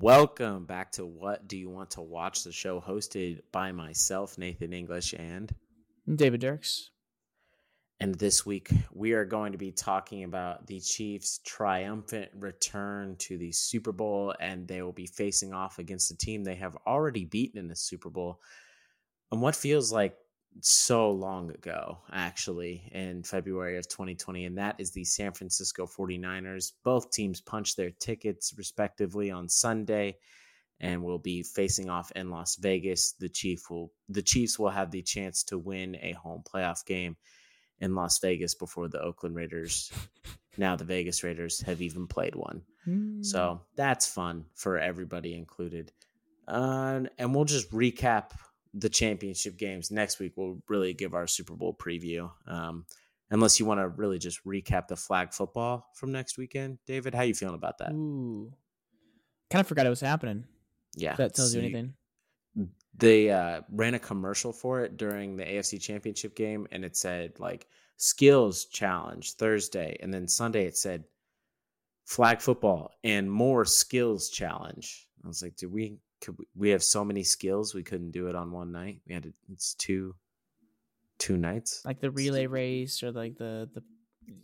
Welcome back to What Do You Want to Watch? The show hosted by myself, Nathan English, and David Dirks. And this week we are going to be talking about the Chiefs' triumphant return to the Super Bowl, and they will be facing off against a team they have already beaten in the Super Bowl. And what feels like so long ago, actually, in February of 2020, and that is the San Francisco 49ers. Both teams punched their tickets respectively on Sunday and will be facing off in Las Vegas. The Chief will the Chiefs will have the chance to win a home playoff game in Las Vegas before the Oakland Raiders. now the Vegas Raiders have even played one. Mm. So that's fun for everybody included. Uh, and we'll just recap the championship games next week. We'll really give our Super Bowl preview. Um, unless you want to really just recap the flag football from next weekend, David, how you feeling about that? Ooh, kind of forgot it was happening. Yeah, if that tells you anything. They uh, ran a commercial for it during the AFC Championship game, and it said like skills challenge Thursday, and then Sunday it said flag football and more skills challenge. I was like, do we could we, we have so many skills we couldn't do it on one night. We had to, it's two two nights. Like the relay race or like the the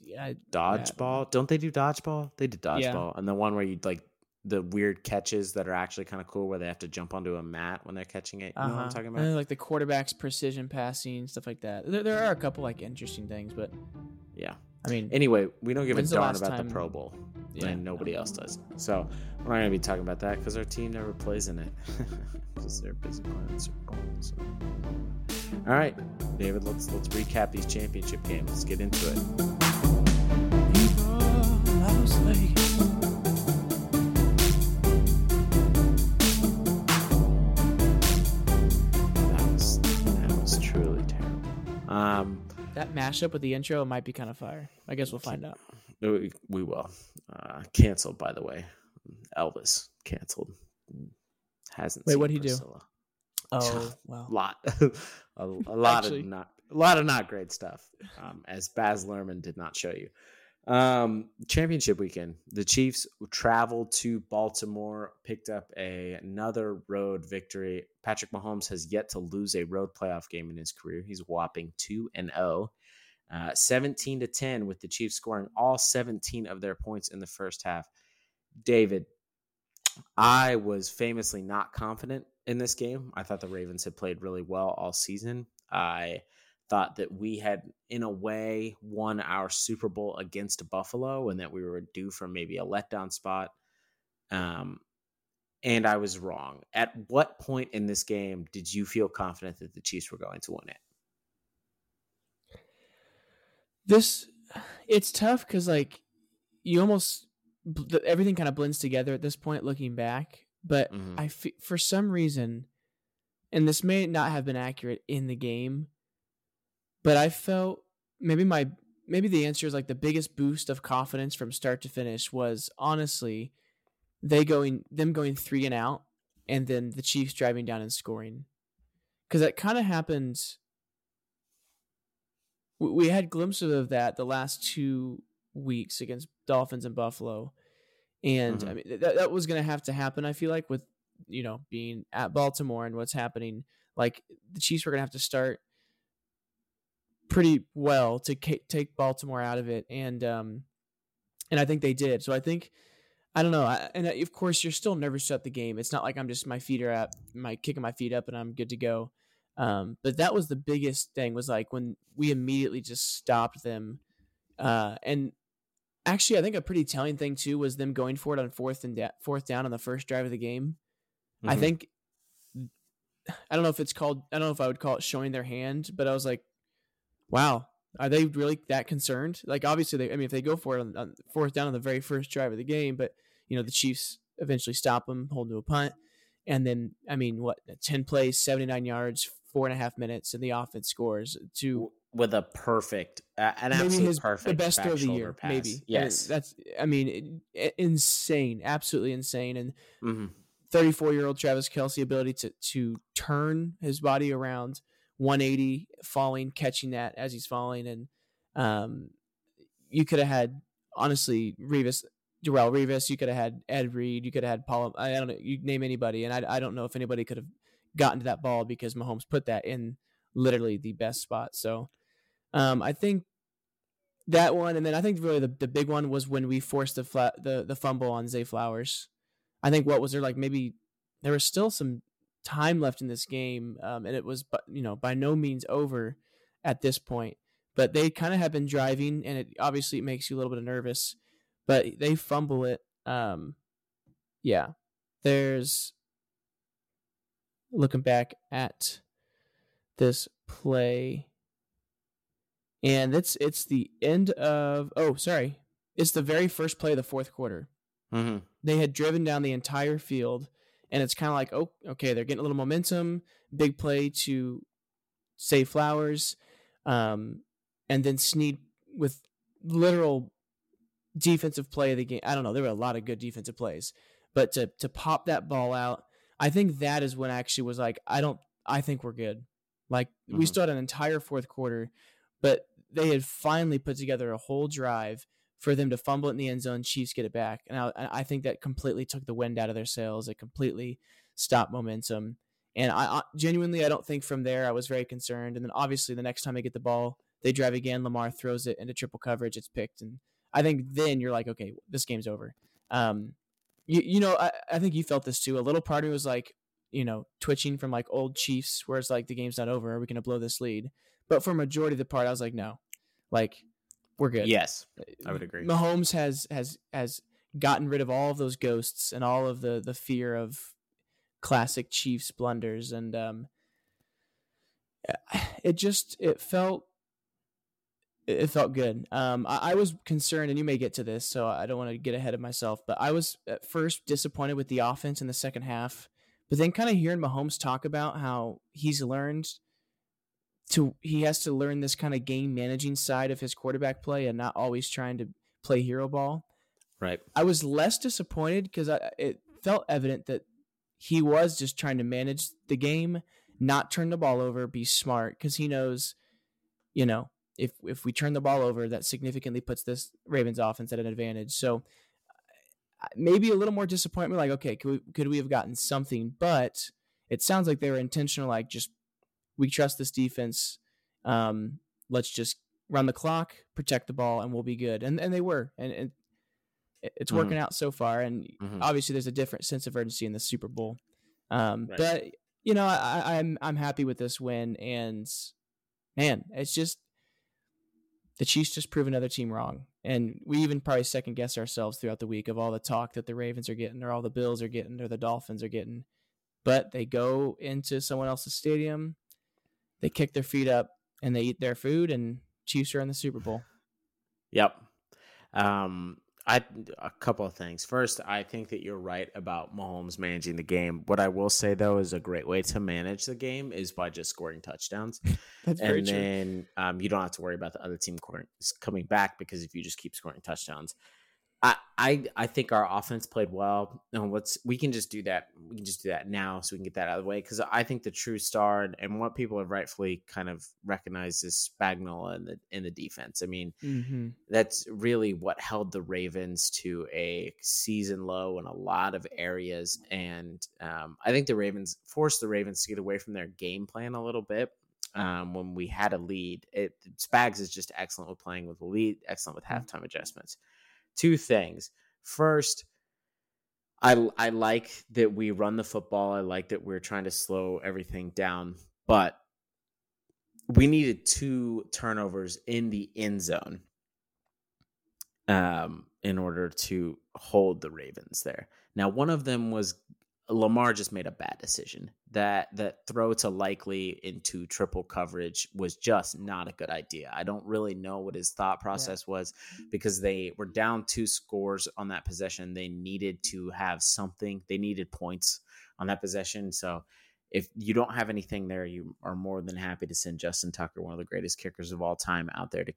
yeah, dodgeball. Yeah. Don't they do dodgeball? They did dodgeball, yeah. and the one where you like the weird catches that are actually kind of cool, where they have to jump onto a mat when they're catching it. You uh-huh. know what I'm uh-huh. talking about? like the quarterback's precision passing stuff like that. There, there are a couple like interesting things, but yeah, I mean, anyway, we don't give a darn about time? the Pro Bowl, yeah. and nobody else does. So we're not going to be talking about that because our team never plays in it because they're busy playing Super Bowl. So. All right, David, let's let's recap these championship games. Let's get into it. That mashup with the intro might be kind of fire. I guess we'll find out. We, we will. Uh, canceled, by the way. Elvis canceled. Hasn't. Wait, what he do? Oh, wow. a lot, a, a lot Actually. of not, a lot of not great stuff. Um, as Baz Luhrmann did not show you. Um, championship weekend, the Chiefs traveled to Baltimore, picked up a, another road victory. Patrick Mahomes has yet to lose a road playoff game in his career. He's whopping 2 and 0. Uh, 17 to 10 with the Chiefs scoring all 17 of their points in the first half. David, I was famously not confident in this game. I thought the Ravens had played really well all season. I thought that we had, in a way, won our Super Bowl against Buffalo and that we were due for maybe a letdown spot. Um, and I was wrong. At what point in this game did you feel confident that the Chiefs were going to win it? This, it's tough because, like, you almost, everything kind of blends together at this point looking back. But mm-hmm. I, for some reason, and this may not have been accurate in the game, but I felt maybe my maybe the answer is like the biggest boost of confidence from start to finish was honestly they going them going three and out and then the Chiefs driving down and scoring. Cuz that kind of happened we had glimpses of that the last 2 weeks against Dolphins and Buffalo. And mm-hmm. I mean that that was going to have to happen I feel like with you know being at Baltimore and what's happening like the Chiefs were going to have to start pretty well to ca- take Baltimore out of it, and um, and I think they did. So I think I don't know, I, and of course you're still nervous at the game. It's not like I'm just my feet are up, my kicking my feet up, and I'm good to go. Um, but that was the biggest thing was like when we immediately just stopped them, uh, and actually I think a pretty telling thing too was them going for it on fourth and da- fourth down on the first drive of the game. Mm-hmm. I think I don't know if it's called I don't know if I would call it showing their hand, but I was like, wow, are they really that concerned? Like, obviously, they. I mean, if they go for it on, on fourth down on the very first drive of the game, but you know the Chiefs eventually stop them, hold to a punt, and then I mean, what ten plays, seventy nine yards, four and a half minutes, and the offense scores to with a perfect, uh, an absolute his, perfect, the best throw of the year, pass. maybe. Yes, and that's. I mean, it, insane, absolutely insane, and. Mm-hmm. 34 year old Travis Kelce ability to to turn his body around 180 falling, catching that as he's falling, and um, you could have had honestly Revis. Darrelle Revis, you could have had Ed Reed, you could have had Paul. I don't know, you name anybody, and I I don't know if anybody could have gotten to that ball because Mahomes put that in literally the best spot. So, um, I think that one, and then I think really the, the big one was when we forced the flat the the fumble on Zay Flowers. I think what was there like maybe there was still some time left in this game, um, and it was you know by no means over at this point. But they kind of have been driving, and it obviously it makes you a little bit nervous. But they fumble it. Um, yeah, there's looking back at this play and it's it's the end of oh sorry it's the very first play of the fourth quarter mm-hmm. they had driven down the entire field and it's kind of like oh okay they're getting a little momentum big play to Zay Flowers um, and then Sneed with literal defensive play of the game i don't know there were a lot of good defensive plays but to to pop that ball out i think that is when I actually was like i don't i think we're good like mm-hmm. we still had an entire fourth quarter but they had finally put together a whole drive for them to fumble it in the end zone, Chiefs get it back. And I, I think that completely took the wind out of their sails. It completely stopped momentum. And I, I, genuinely, I don't think from there I was very concerned. And then obviously the next time they get the ball, they drive again. Lamar throws it into triple coverage. It's picked, and I think then you're like, okay, this game's over. Um, you you know, I, I think you felt this too. A little part of was like, you know, twitching from like old Chiefs, where it's like the game's not over. Are we going to blow this lead? But for majority of the part, I was like, no, like we're good. Yes, I would agree. Mahomes has has has gotten rid of all of those ghosts and all of the the fear of classic Chiefs blunders, and um, it just it felt it felt good. Um, I, I, was concerned, and you may get to this, so I don't want to get ahead of myself. But I was at first disappointed with the offense in the second half, but then kind of hearing Mahomes talk about how he's learned to he has to learn this kind of game managing side of his quarterback play and not always trying to play hero ball. Right. I was less disappointed because it felt evident that he was just trying to manage the game, not turn the ball over, be smart because he knows, you know, if if we turn the ball over, that significantly puts this Ravens offense at an advantage. So maybe a little more disappointment. Like, okay, could we, could we have gotten something? But it sounds like they were intentional, like just we trust this defense. Um, let's just run the clock, protect the ball, and we'll be good. And and they were, and, and it's mm-hmm. working out so far. And mm-hmm. obviously, there's a different sense of urgency in the Super Bowl. Um, right. But you know, I, I'm I'm happy with this win, and man, it's just the Chiefs just prove another team wrong. And we even probably second guess ourselves throughout the week of all the talk that the Ravens are getting, or all the Bills are getting, or the Dolphins are getting. But they go into someone else's stadium they kick their feet up and they eat their food, and Chiefs are in the Super Bowl. Yep. Um, I a couple of things. First, I think that you're right about Mahomes managing the game. What I will say though is a great way to manage the game is by just scoring touchdowns. That's and very then um, you don't have to worry about the other team coming back because if you just keep scoring touchdowns, I, I I think our offense played well. And let's we can just do that. We can just do that now so we can get that out of the way. Because I think the true star and, and, what people have rightfully kind of recognized is Spagnuolo in the in the defense. I mean, mm-hmm. that's really what held the Ravens to a season low in a lot of areas. And um, I think the Ravens forced the Ravens to get away from their game plan a little bit. Um, when we had a lead, it Spags is just excellent with playing with a lead, excellent with mm-hmm. halftime adjustments two things. First, I I like that we run the football. I like that we're trying to slow everything down, but we needed two turnovers in the end zone um, in order to hold the Ravens there. Now, one of them was Lamar just made a bad decision. That that throw to Likely into triple coverage was just not a good idea. I don't really know what his thought process yeah. was because they were down two scores on that possession. They needed to have something. They needed points on that possession. So if you don't have anything there, you are more than happy to send Justin Tucker, one of the greatest kickers of all time, out there to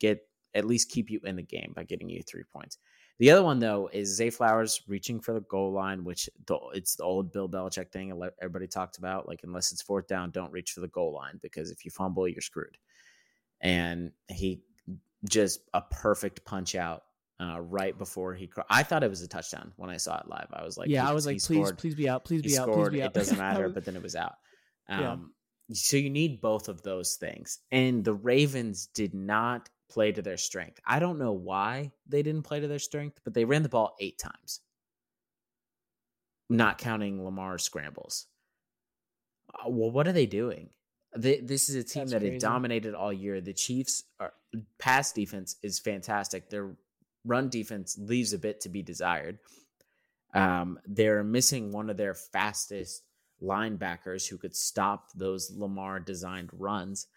get at least keep you in the game by getting you three points. The other one though is Zay Flowers reaching for the goal line, which the, it's the old Bill Belichick thing everybody talked about. Like unless it's fourth down, don't reach for the goal line because if you fumble, you're screwed. And he just a perfect punch out uh, right before he. I thought it was a touchdown when I saw it live. I was like, yeah, I was like, please, scored. please be out, please He be out, please be out. It doesn't matter, but then it was out. Um, So you need both of those things, and the Ravens did not play to their strength. I don't know why they didn't play to their strength, but they ran the ball eight times, not counting Lamar's scrambles. Uh, well, what are they doing? They, this is a team That's that had dominated all year. The Chiefs' are, pass defense is fantastic. Their run defense leaves a bit to be desired. Um, they're missing one of their fastest linebackers who could stop those Lamar designed runs,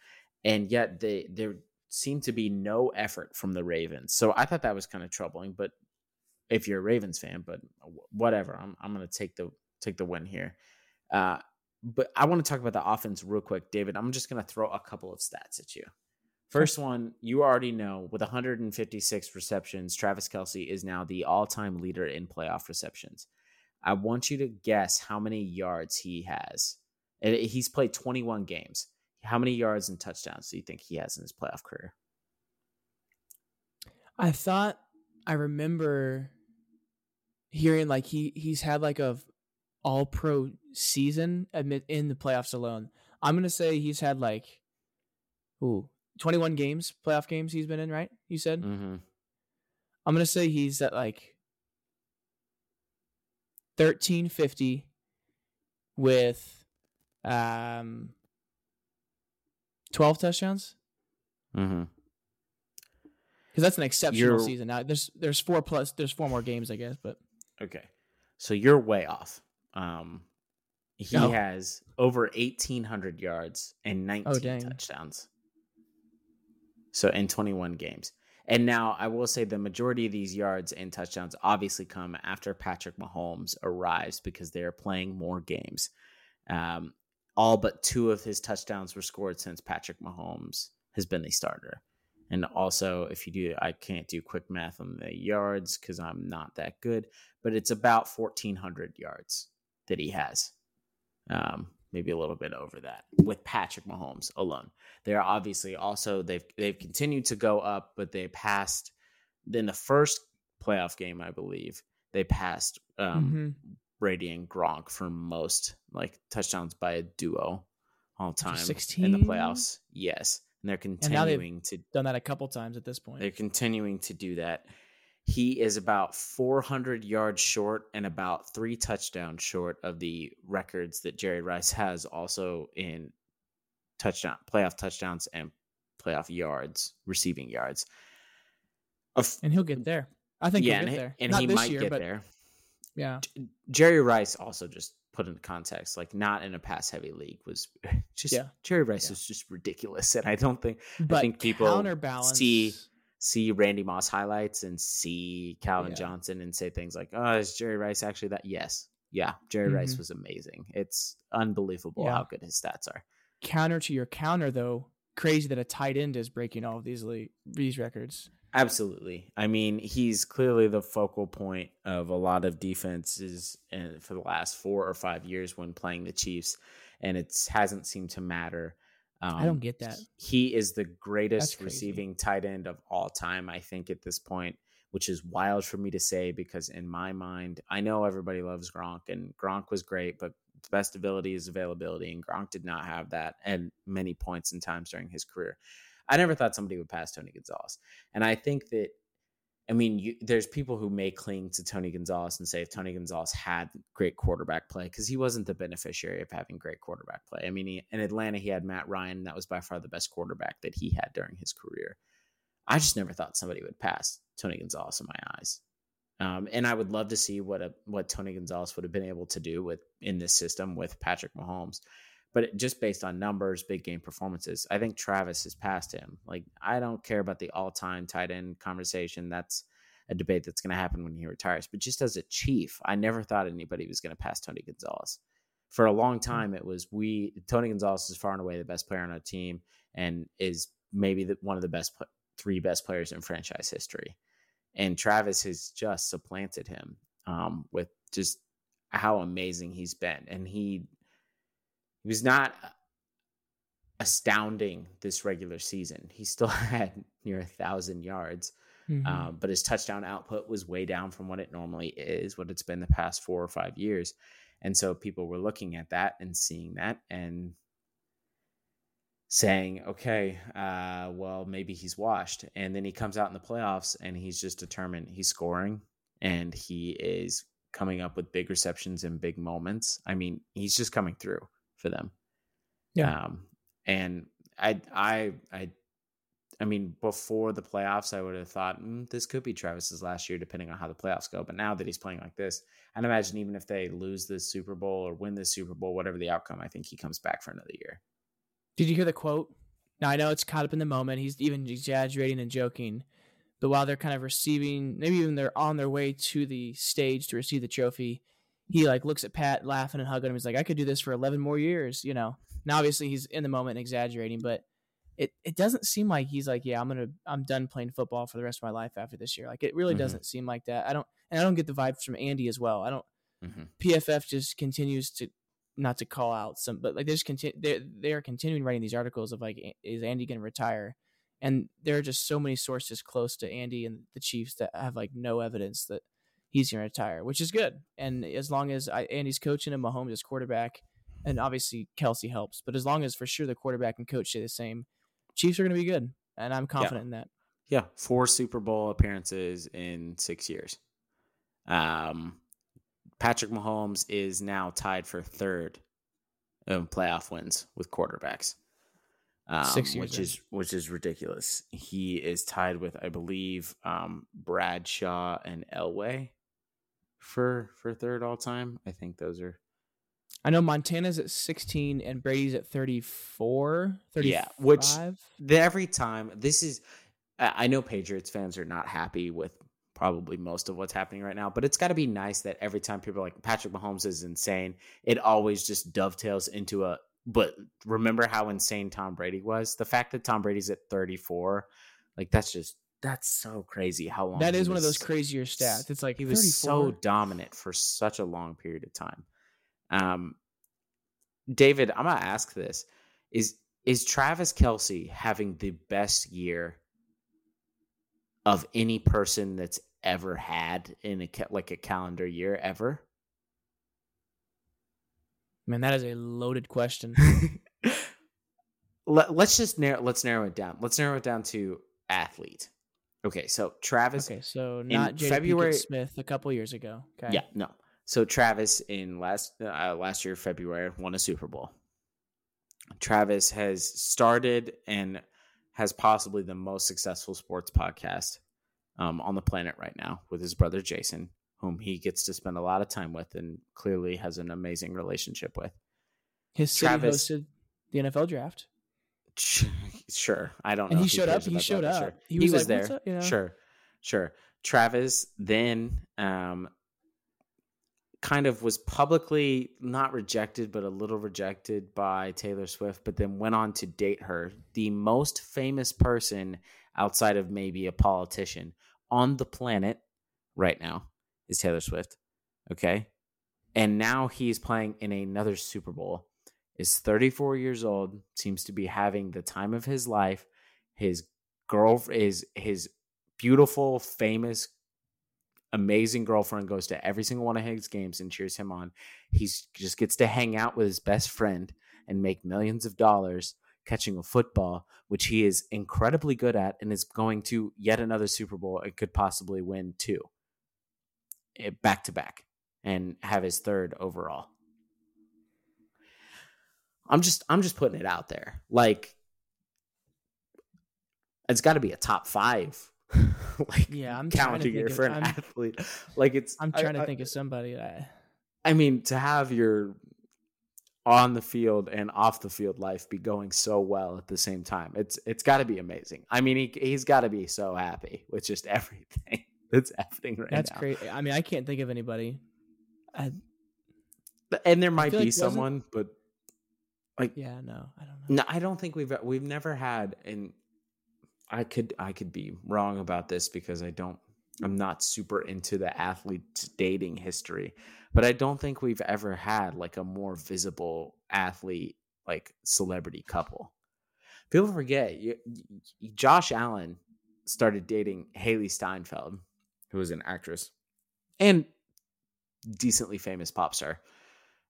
and yet they there seemed to be no effort from the Ravens. So I thought that was kind of troubling. But if you're a Ravens fan, but whatever, I'm I'm gonna take the take the win here. Uh, but I want to talk about the offense real quick, David. I'm just gonna throw a couple of stats at you. First one, you already know with 156 receptions, Travis Kelce is now the all time leader in playoff receptions. I want you to guess how many yards he has. He's played 21 games. How many yards and touchdowns do you think he has in his playoff career? I thought I remember hearing like he he's had like a all pro season admit in the playoffs alone. I'm gonna say he's had like ooh 21 games playoff games he's been in right you said Mm-hmm. i'm gonna say he's at like 1350 with um 12 touchdowns Mm-hmm. because that's an exceptional You're- season now there's there's four plus there's four more games i guess but Okay. So you're way off. Um, he Oh. has over 1,800 yards and 19 dang. touchdowns. So in 21 games. And now I will say the majority of these yards and touchdowns obviously come after Patrick Mahomes arrives because they are playing more games. Um, all but two of his touchdowns were scored since Patrick Mahomes has been the starter. And also, if you do, I can't do quick math on the yards because I'm not that good, but it's about 1,400 yards that he has. Um, maybe a little bit over that with Patrick Mahomes alone. They're obviously also they've they've continued to go up, but they passed in the first playoff game, I believe, they passed um, mhm. Brady and Gronk for most like touchdowns by a duo all time in the playoffs. Yes, and they're continuing to done that a couple times at this point they're continuing to do that. He is about 400 yards short and about three touchdowns short of the records that Jerry Rice has also in touchdown playoff touchdowns and playoff yards, receiving yards. Of- and he'll get there i think yeah, he'll and, get he- there and Not he might year, get there. Yeah Jerry Rice also just put into context, like not in a pass heavy league, was just Yeah. Jerry Rice Yeah. is just ridiculous, and I don't think but think people counterbalance see- see Randy Moss highlights and see Calvin Yeah. Johnson and say things like, "Oh, is Jerry Rice actually that?" Yes, yeah, Jerry Rice Mhm. was amazing. It's unbelievable how good his stats are. counter to your counter though crazy that a tight end is breaking all of these le- these records Absolutely. I mean, he's clearly the focal point of a lot of defenses for the last four or five years when playing the Chiefs, and it hasn't seemed to matter. Um, I don't get that. He is the greatest receiving tight end of all time, I think, at this point, which is wild for me to say because in my mind, I know everybody loves Gronk, and Gronk was great, but the best ability is availability, and Gronk did not have that at many points in times during his career. I never thought somebody would pass Tony Gonzalez. And I think that, I mean, you, there's people who may cling to Tony Gonzalez and say if Tony Gonzalez had great quarterback play, because he wasn't the beneficiary of having great quarterback play. I mean, he, in Atlanta, he had Matt Ryan. That was by far the best quarterback that he had during his career. I just never thought somebody would pass Tony Gonzalez in my eyes. Um, and I would love to see what a, what Tony Gonzalez would have been able to do with in this system with Patrick Mahomes. But just based on numbers, big game performances, I think Travis has passed him. Like I don't care about the all-time tight end conversation. That's a debate that's going to happen when he retires. But just as a chief, I never thought anybody was going to pass Tony Gonzalez. For a long time, it was we. Tony Gonzalez is far and away the best player on our team, and is maybe the, one of the best three best players in franchise history. And Travis has just supplanted him um, with just how amazing he's been, and he he was not astounding this regular season. He still had near a thousand yards, Mm-hmm. Um, but his touchdown output was way down from what it normally is, what it's been the past four or five years. And so people were looking at that and seeing that and saying, okay, uh, well, maybe he's washed. And then he comes out in the playoffs and he's just determined he's scoring and he is coming up with big receptions and big moments. I mean, he's just coming through for them. Yeah. Um, and I, I, I I mean, before the playoffs, I would have thought mm, this could be Travis's last year, depending on how the playoffs go. But now that he's playing like this, I'd imagine even if they lose the Super Bowl or win the Super Bowl, whatever the outcome, I think he comes back for another year. Did you hear the quote? Now I know it's caught up in the moment. He's even exaggerating and joking, but while they're kind of receiving, maybe even they're on their way to the stage to receive the trophy, he like looks at Pat laughing and hugging him. He's like, "I could do this for eleven more years," you know. Now obviously he's in the moment and exaggerating, but it it doesn't seem like he's like, yeah, I'm gonna I'm done playing football for the rest of my life after this year. Like it really mm-hmm. doesn't seem like that. I don't and I don't get the vibes from Andy as well. I don't. Mm-hmm. PFF just continues to not to call out some, but like they just continue. They they are continuing writing these articles of like, is Andy gonna retire? And there are just so many sources close to Andy and the Chiefs that have like no evidence that he's gonna retire, which is good. And as long as I, Andy's coaching and Mahomes is quarterback, and obviously Kelce helps, but as long as for sure the quarterback and coach stay the same, Chiefs are going to be good, and I'm confident yeah. in that. Yeah, four Super Bowl appearances in six years. Um, Patrick Mahomes is now tied for third in playoff wins with quarterbacks. Um, Six years, which is which is ridiculous. He is tied with, I believe, um, Bradshaw and Elway for for third all time. I think those are I know Montana's at 16 and Brady's at 34. 35. Yeah, which every time this is, I know Patriots fans are not happy with probably most of what's happening right now, but it's got to be nice that every time people are like Patrick Mahomes is insane, it always just dovetails into a. But remember how insane Tom Brady was? The fact that Tom Brady's at 34, like that's just that's so crazy how long that is was, one of those crazier stats. It's like he was 34. so dominant for such a long period of time. Um, David, I'm gonna ask this: is is Travis Kelce having the best year of any person that's ever had in a like a calendar year ever? Man, that is a loaded question. Let, us just narrow. Let's narrow it down. Let's narrow it down to athlete. Okay, so Travis. Okay, so not February Smith a couple years ago. Okay. Yeah, no. So Travis in last uh, last year February won a Super Bowl. Travis has started and has possibly the most successful sports podcast um, on the planet right now with his brother Jason, whom he gets to spend a lot of time with and clearly has an amazing relationship with. His city Travis, hosted the NFL draft. Sure, I don't and know. he showed up. He showed up. Sure. He was, he was like, there. You know? Sure, sure. Travis then um, kind of was publicly not rejected, but a little rejected by Taylor Swift, but then went on to date her, the most famous person outside of maybe a politician on the planet right now is Taylor Swift. Okay. And now he's playing in another Super Bowl. Is 34 years old, seems to be having the time of his life. His girl is his beautiful, famous amazing girlfriend goes to every single one of his games and cheers him on. He just gets to hang out with his best friend and make millions of dollars catching a football, which he is incredibly good at and is going to yet another Super Bowl and could possibly win two eh, back to back and have his third overall. I'm just I'm just putting it out there. Like it's got to be a top 5 like yeah, I'm counting year for an I'm, athlete. Like it's I'm trying I, to think I, of somebody. I, I mean, to have your on the field and off the field life be going so well at the same time, it's it's got to be amazing. I mean, he he's got to be so happy with just everything that's happening right that's now. That's great. I mean, I can't think of anybody. I, and there might be like someone, but like yeah, no, I don't know. No, I don't think we've uh, we've never had and I could I could be wrong about this because I don't I'm not super into the athlete dating history, but I don't think we've ever had like a more visible athlete like celebrity couple. People forget you, Josh Allen started dating Hailee Steinfeld, who was an actress and decently famous pop star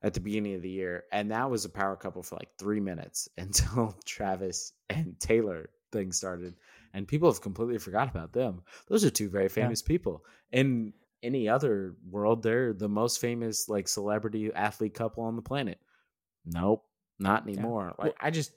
at the beginning of the year. And that was a power couple for like three minutes until Travis and Taylor thing started. And people have completely forgot about them. Those are two very famous yeah. people. In any other world, they're the most famous like celebrity athlete couple on the planet. Nope, not anymore. Yeah. Like well, I just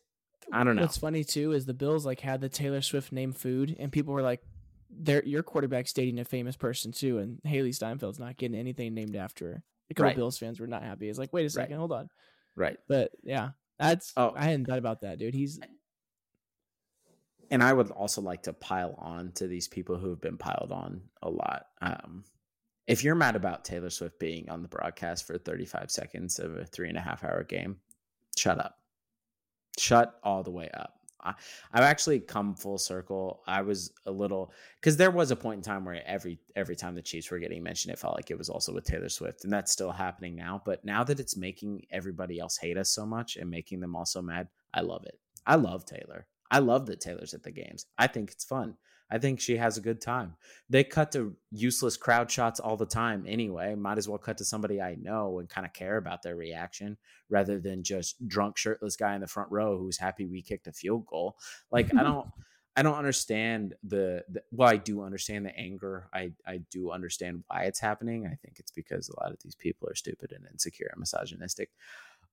I don't know. What's funny too is the Bills like had the Taylor Swift name food, and people were like, "Their your quarterback's dating a famous person too," and Hailee Steinfeld's not getting anything named after her. A couple right. Bills fans were not happy. It's like, wait a second, right. hold on. Right. But yeah, that's. Oh, I hadn't thought about that, dude. He's. And I would also like to pile on to these people who have been piled on a lot. Um, if you're mad about Taylor Swift being on the broadcast for 35 seconds of a three and a half hour game, shut up. Shut all the way up. I, have actually come full circle. I was a little because there was a point in time where every every time the Chiefs were getting mentioned, it felt like it was also with Taylor Swift, and that's still happening now. But now that it's making everybody else hate us so much and making them also mad, I love it. I love Taylor. I love that Taylor's at the games. I think it's fun. I think she has a good time. They cut to useless crowd shots all the time anyway. Might as well cut to somebody I know and kind of care about their reaction rather than just drunk shirtless guy in the front row who's happy we kicked a field goal. Like I don't I don't understand the, the, well I do understand the anger. I I do understand why it's happening. I think it's because a lot of these people are stupid and insecure and misogynistic.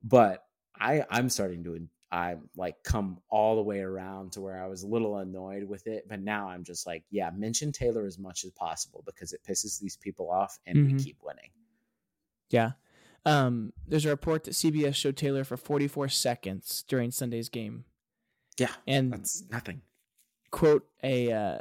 But I I'm starting to I like come all the way around to where I was a little annoyed with it, but now I'm just like, yeah, mention Taylor as much as possible because it pisses these people off and mm-hmm. we keep winning. Yeah. Um, there's a report that CBS showed Taylor for 44 seconds during Sunday's game. Yeah, and that's nothing. Quote a uh,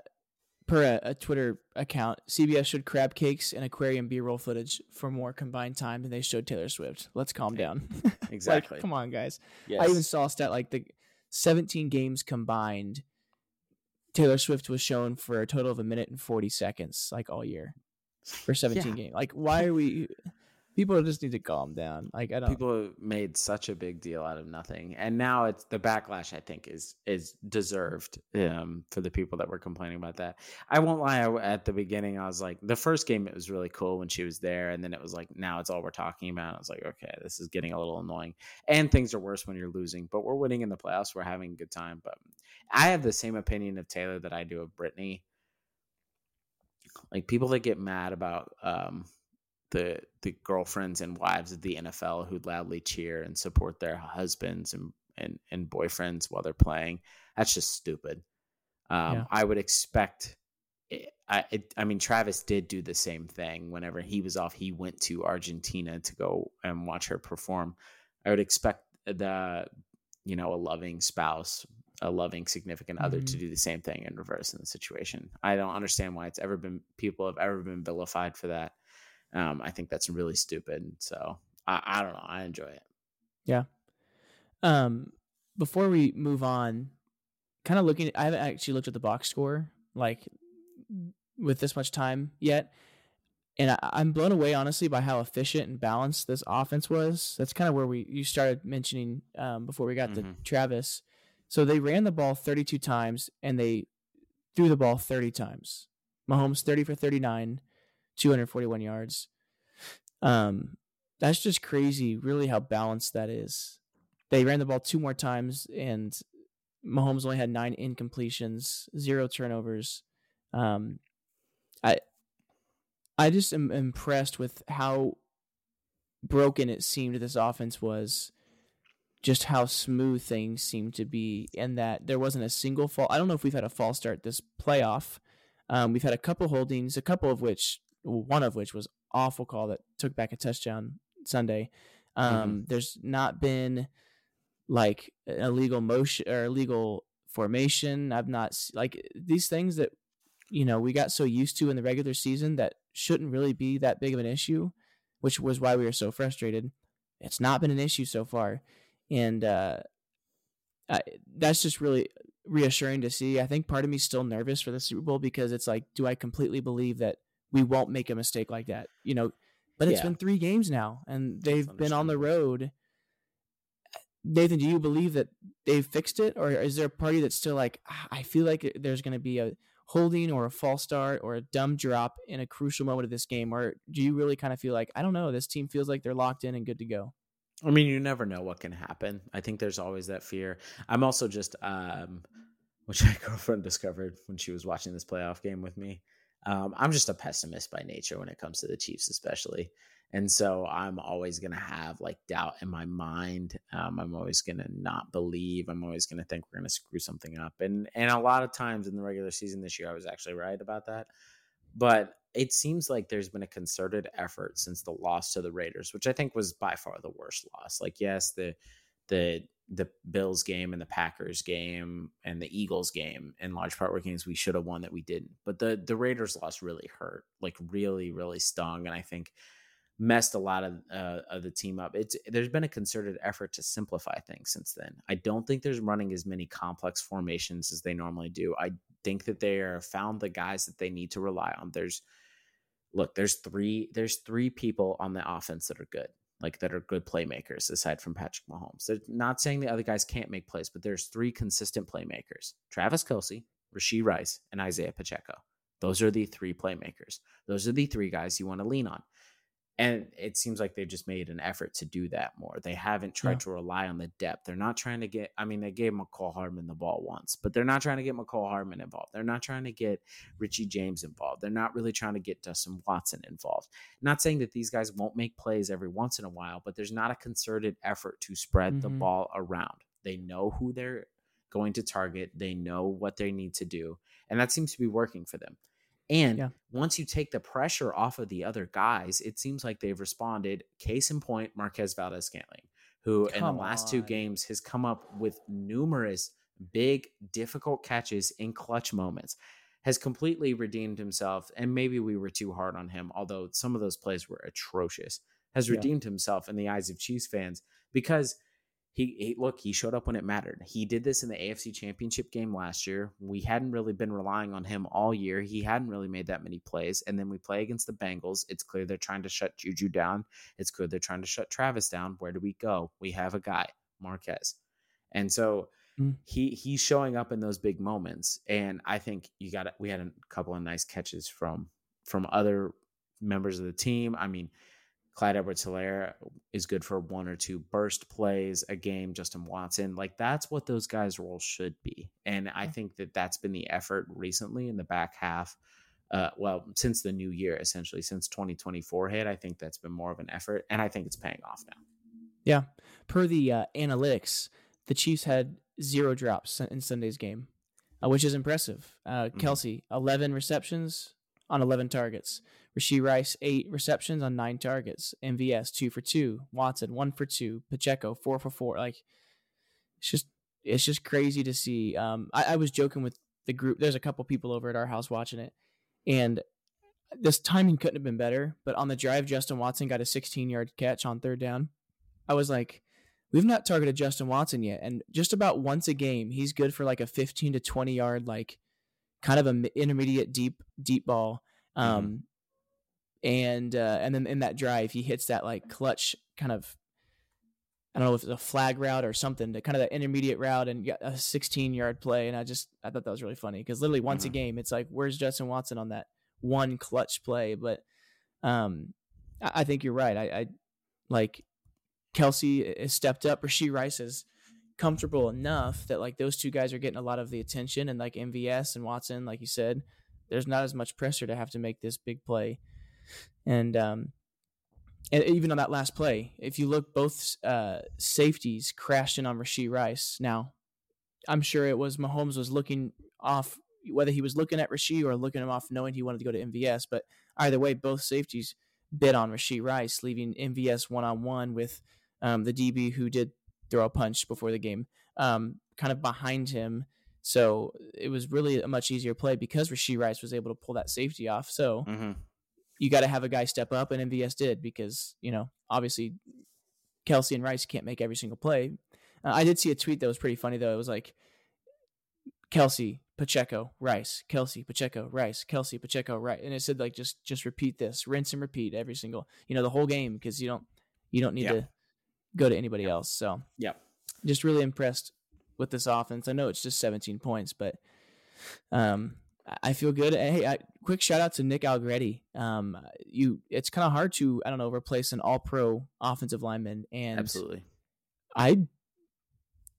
per a, a, Twitter account, CBS showed crab cakes and aquarium B-roll footage for more combined time than they showed Taylor Swift. Let's calm down. Exactly. like, come on, guys. Yes. I even saw a stat like the 17 games combined. Taylor Swift was shown for a total of a minute and 40 seconds, like all year, for 17 yeah. games. Like, why are we? People just need to calm down. Like I don't. People made such a big deal out of nothing, and now it's the backlash. I think is is deserved um, for the people that were complaining about that. I won't lie. I, at the beginning, I was like, the first game it was really cool when she was there, and then it was like, now it's all we're talking about. I was like, okay, this is getting a little annoying, and things are worse when you're losing. But we're winning in the playoffs. We're having a good time. But I have the same opinion of Taylor that I do of Brittany. Like people that get mad about um, the the girlfriends and wives of the NFL who loudly cheer and support their husbands and and, and boyfriends while they're playing. That's just stupid. Um, yeah. I would expect. I it, I mean, Travis did do the same thing. Whenever he was off, he went to Argentina to go and watch her perform. I would expect the you know a loving spouse a loving significant other mm-hmm. to do the same thing in reverse in the situation. I don't understand why it's ever been people have ever been vilified for that. Um, I think that's really stupid. So I, I don't know. I enjoy it. Yeah. Um, before we move on, kind of looking, I haven't actually looked at the box score like with this much time yet. And I, am blown away, honestly, by how efficient and balanced this offense was. That's kind of where we you started mentioning um, before we got mm-hmm. to Travis. So they ran the ball 32 times and they threw the ball 30 times. Mahomes 30 for 39, 241 yards. Um, that's just crazy, really, how balanced that is. They ran the ball two more times, and Mahomes only had nine incompletions, zero turnovers. Um, I, I just am impressed with how broken it seemed this offense was. Just how smooth things seemed to be, and that there wasn't a single fall. I don't know if we've had a false start this playoff. Um, we've had a couple holdings, a couple of which one of which was awful call that took back a touchdown Sunday. Um, mm-hmm. There's not been like illegal motion or illegal formation. I've not like these things that you know we got so used to in the regular season that shouldn't really be that big of an issue, which was why we were so frustrated. It's not been an issue so far, and uh, I, that's just really reassuring to see. I think part of me still nervous for the Super Bowl because it's like, do I completely believe that we won't make a mistake like that. You know, but it's yeah. been three games now, and they've been on the road. Nathan, do you believe that they've fixed it, or is there a party that's still like, ah, I feel like there's going to be a holding or a false start or a dumb drop in a crucial moment of this game? Or do you really kind of feel like, I don't know, this team feels like they're locked in and good to go? I mean, you never know what can happen. I think there's always that fear. I'm also just, um, which my girlfriend discovered when she was watching this playoff game with me. Um, I'm just a pessimist by nature when it comes to the Chiefs, especially. And so I'm always going to have like doubt in my mind. Um, I'm always going to not believe. I'm always going to think we're going to screw something up. And and a lot of times in the regular season this year, I was actually right about that. But it seems like there's been a concerted effort since the loss to the Raiders, which I think was by far the worst loss. Like, yes, the the the Bills game and the Packers game and the Eagles game in large part were games we should have won that we didn't. But the the Raiders loss really hurt, like really, really stung, and I think messed a lot of uh, of the team up. It's there's been a concerted effort to simplify things since then. I don't think there's running as many complex formations as they normally do. I think that they are found the guys that they need to rely on. There's look, there's three there's three people on the offense that are good like that are good playmakers aside from Patrick Mahomes. They're not saying the other guys can't make plays, but there's three consistent playmakers: Travis Kelce, Rashee Rice, and Isaiah Pacheco. Those are the three playmakers. Those are the three guys you want to lean on. And it seems like they've just made an effort to do that more. They haven't tried yeah. to rely on the depth. They're not trying to get, I mean, they gave Mecole Hardman the ball once, but they're not trying to get Mecole Hardman involved. They're not trying to get Richie James involved. They're not really trying to get Justin Watson involved. Not saying that these guys won't make plays every once in a while, but there's not a concerted effort to spread mm-hmm. the ball around. They know who they're going to target, they know what they need to do. And that seems to be working for them. And yeah. once you take the pressure off of the other guys, it seems like they've responded. Case in point, Marquez Valdes Scantling, who come in the last on. two games has come up with numerous big, difficult catches in clutch moments, has completely redeemed himself. And maybe we were too hard on him, although some of those plays were atrocious, has redeemed yeah. himself in the eyes of Chiefs fans because he, he, look he showed up when it mattered. He did this in the afc championship game last year. We hadn't really been relying on him all year. He hadn't really made that many plays. And then we play against the bengals. It's clear they're trying to shut juju down. It's clear they're trying to shut travis down. Where do we go? We have a guy marquez. And so mm. he he's showing up in those big moments. And i think you got we had a couple of nice catches from from other members of the team. I mean Clyde Edwards Helaire is good for one or two burst plays a game. Justin Watson, like that's what those guys' roles should be. And I think that that's been the effort recently in the back half. Uh, well, since the new year, essentially, since 2024 hit, I think that's been more of an effort. And I think it's paying off now. Yeah. Per the uh, analytics, the Chiefs had zero drops in Sunday's game, uh, which is impressive. Uh, mm-hmm. 11 receptions on 11 targets. Rashee Rice, eight receptions on nine targets. MVS, two for two. Watson, one for two. Pacheco, four for four. Like, it's just it's just crazy to see. Um, I, I was joking with the group. There's a couple people over at our house watching it, and this timing couldn't have been better. But on the drive, Justin Watson got a 16 yard catch on third down. I was like, we've not targeted Justin Watson yet, and just about once a game, he's good for like a 15 to 20 yard, like kind of an intermediate deep deep ball. Mm-hmm. Um, and uh, and then in that drive he hits that like clutch kind of I don't know if it's a flag route or something to kind of that intermediate route and got a 16 yard play and I just I thought that was really funny because literally once mm-hmm. a game it's like where's Justin Watson on that one clutch play? But um I, I think you're right. I, I like Kelce has stepped up. Rashee Rice is comfortable enough that like those two guys are getting a lot of the attention and like MVS and Watson like you said there's not as much pressure to have to make this big play and um, and even on that last play, if you look, both uh, safeties crashed in on Rashee Rice. Now, I'm sure it was Mahomes was looking off, whether he was looking at Rashee or looking him off, knowing he wanted to go to MVS. But either way, both safeties bit on Rashee Rice, leaving MVS one on one with um, the DB who did throw a punch before the game, um, kind of behind him. So it was really a much easier play because Rashee Rice was able to pull that safety off. So. Mm-hmm you got to have a guy step up, and MVS did because you know obviously Kelce and Rice can't make every single play. Uh, I did see a tweet that was pretty funny though. It was like Kelce Pacheco, Rice, Kelce Pacheco, Rice, Kelce Pacheco, Rice, and it said like just just repeat this, rinse and repeat every single you know the whole game because you don't you don't need to go to anybody else. So yeah, just really impressed with this offense. I know it's just 17 points, but um, I feel good. Hey, I, quick shout out to Nick Allegretti. Um, you, it's kind of hard to I don't know replace an All Pro offensive lineman, and Absolutely. I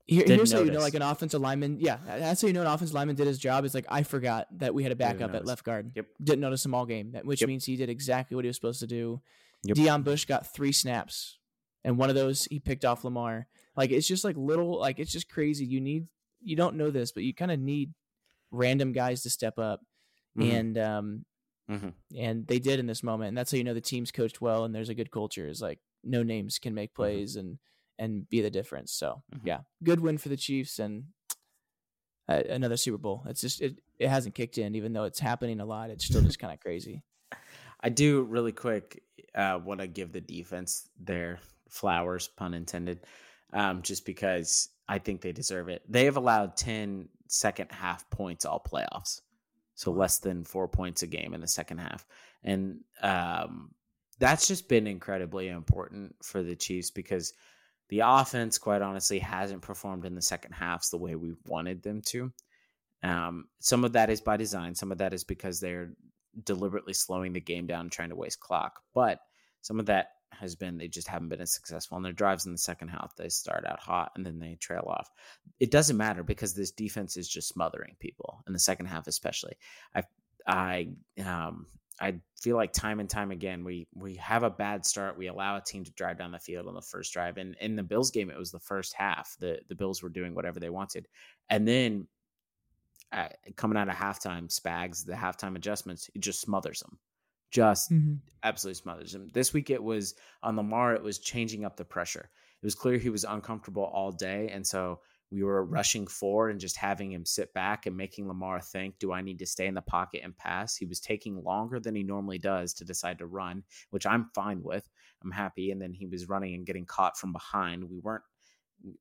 here, here's how you know like an offensive lineman. Yeah, that's how you know an offensive lineman did his job. Is like I forgot that we had a backup at left guard. Yep. Didn't notice him all game, which Yep. means he did exactly what he was supposed to do. Yep. Deon Bush got three snaps, and one of those he picked off Lamar. Like it's just like little, like it's just crazy. You need, you don't know this, but you kind of need random guys to step up, Mhm. and um, Mhm. and they did in this moment, and that's how you know the team's coached well and there's a good culture. Is like no names can make plays and and be the difference. So Mhm. yeah, good win for the Chiefs and uh, another Super Bowl. It's just it it hasn't kicked in, even though it's happening a lot. It's still just kind of crazy. I do really quick uh, want to give the defense their flowers, pun intended, um, just because I think they deserve it. They have allowed 10 second half points all playoffs, so less than four points a game in the second half, and um, that's just been incredibly important for the Chiefs because the offense, quite honestly, hasn't performed in the second halves the way we wanted them to. Um, some of that is by design. Some of that is because they're deliberately slowing the game down, and trying to waste clock. But some of that has been they just haven't been as successful. And their drives in the second half, they start out hot and then they trail off. It doesn't matter because this defense is just smothering people in the second half, especially. I, I, um, I feel like time and time again we we have a bad start. We allow a team to drive down the field on the first drive, and in the Bills game, it was the first half. the The Bills were doing whatever they wanted, and then uh, coming out of halftime, Spags, the halftime adjustments, it just smothers them, just mm-hmm. absolutely smothers him. This week it was on Lamar, it was changing up the pressure. It was clear he was uncomfortable all day. And so we were mm-hmm. rushing forward and just having him sit back and making Lamar think, do I need to stay in the pocket and pass? He was taking longer than he normally does to decide to run, which I'm fine with. I'm happy. And then he was running and getting caught from behind. We weren't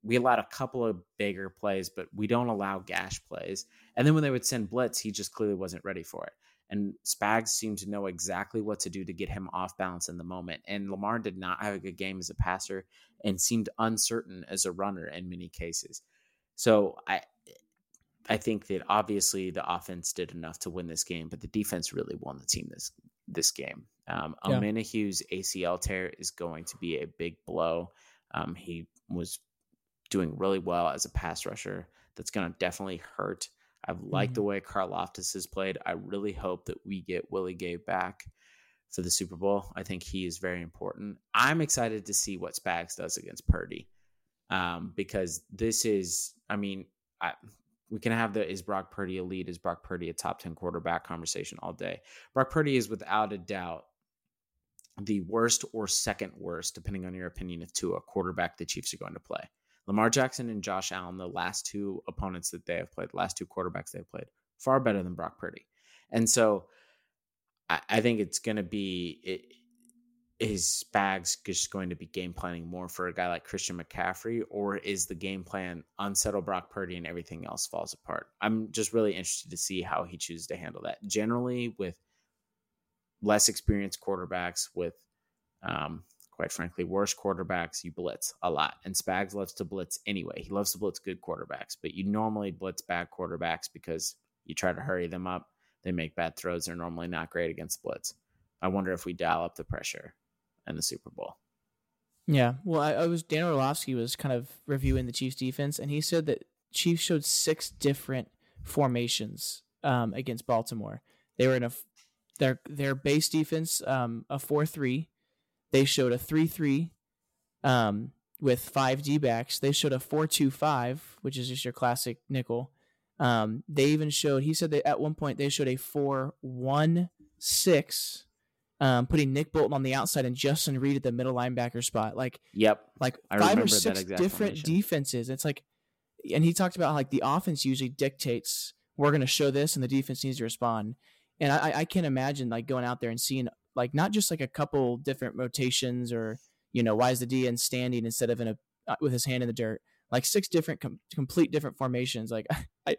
we allowed a couple of bigger plays, but we don't allow gash plays. And then when they would send blitz, he just clearly wasn't ready for it. And Spags seemed to know exactly what to do to get him off balance in the moment. And Lamar did not have a good game as a passer and seemed uncertain as a runner in many cases. So I I think that obviously the offense did enough to win this game, but the defense really won the team this this game. Um, Yeah. ACL tear is going to be a big blow. Um, he was doing really well as a pass rusher. That's going to definitely hurt. I've liked the way Carl Loftus has played. I really hope that we get Willie Gay back for the Super Bowl. I think he is very important. I'm excited to see what Spags does against Purdy um, because this is, I mean, I, we can have the is Brock Purdy elite? Is Brock Purdy a top 10 quarterback conversation all day? Brock Purdy is without a doubt the worst or second worst, depending on your opinion, of Tua quarterback the Chiefs are going to play. Lamar Jackson and Josh Allen, the last two opponents that they have played, the last two quarterbacks they've played, far better than Brock Purdy. And so I, I think it's going to be it, is Spags just going to be game planning more for a guy like Christian McCaffrey, or is the game plan unsettle Brock Purdy and everything else falls apart? I'm just really interested to see how he chooses to handle that. Generally, with less experienced quarterbacks, with um, quite frankly, worse quarterbacks, you blitz a lot. And Spags loves to blitz anyway. He loves to blitz good quarterbacks, but you normally blitz bad quarterbacks because you try to hurry them up. They make bad throws. They're normally not great against blitz. I wonder if we dial up the pressure in the Super Bowl. Yeah, well, I, I was Dan Orlovsky was kind of reviewing the Chiefs defense, and he said that Chiefs showed six different formations um, against Baltimore. They were in a, their their base defense um, a four three. They showed a three three um, with five D backs. They showed a four two five, which is just your classic nickel. Um, they even showed. He said that at one point they showed a four one six um, putting Nick Bolton on the outside and Justin Reid at the middle linebacker spot. Like Yep. like I five or six different defenses. It's like, and he talked about like the offense usually dictates we're going to show this, and the defense needs to respond. And I, I can't imagine like going out there and seeing like not just like a couple different rotations or you know why is the DN standing instead of in a uh, with his hand in the dirt, like six different com- complete different formations. Like I.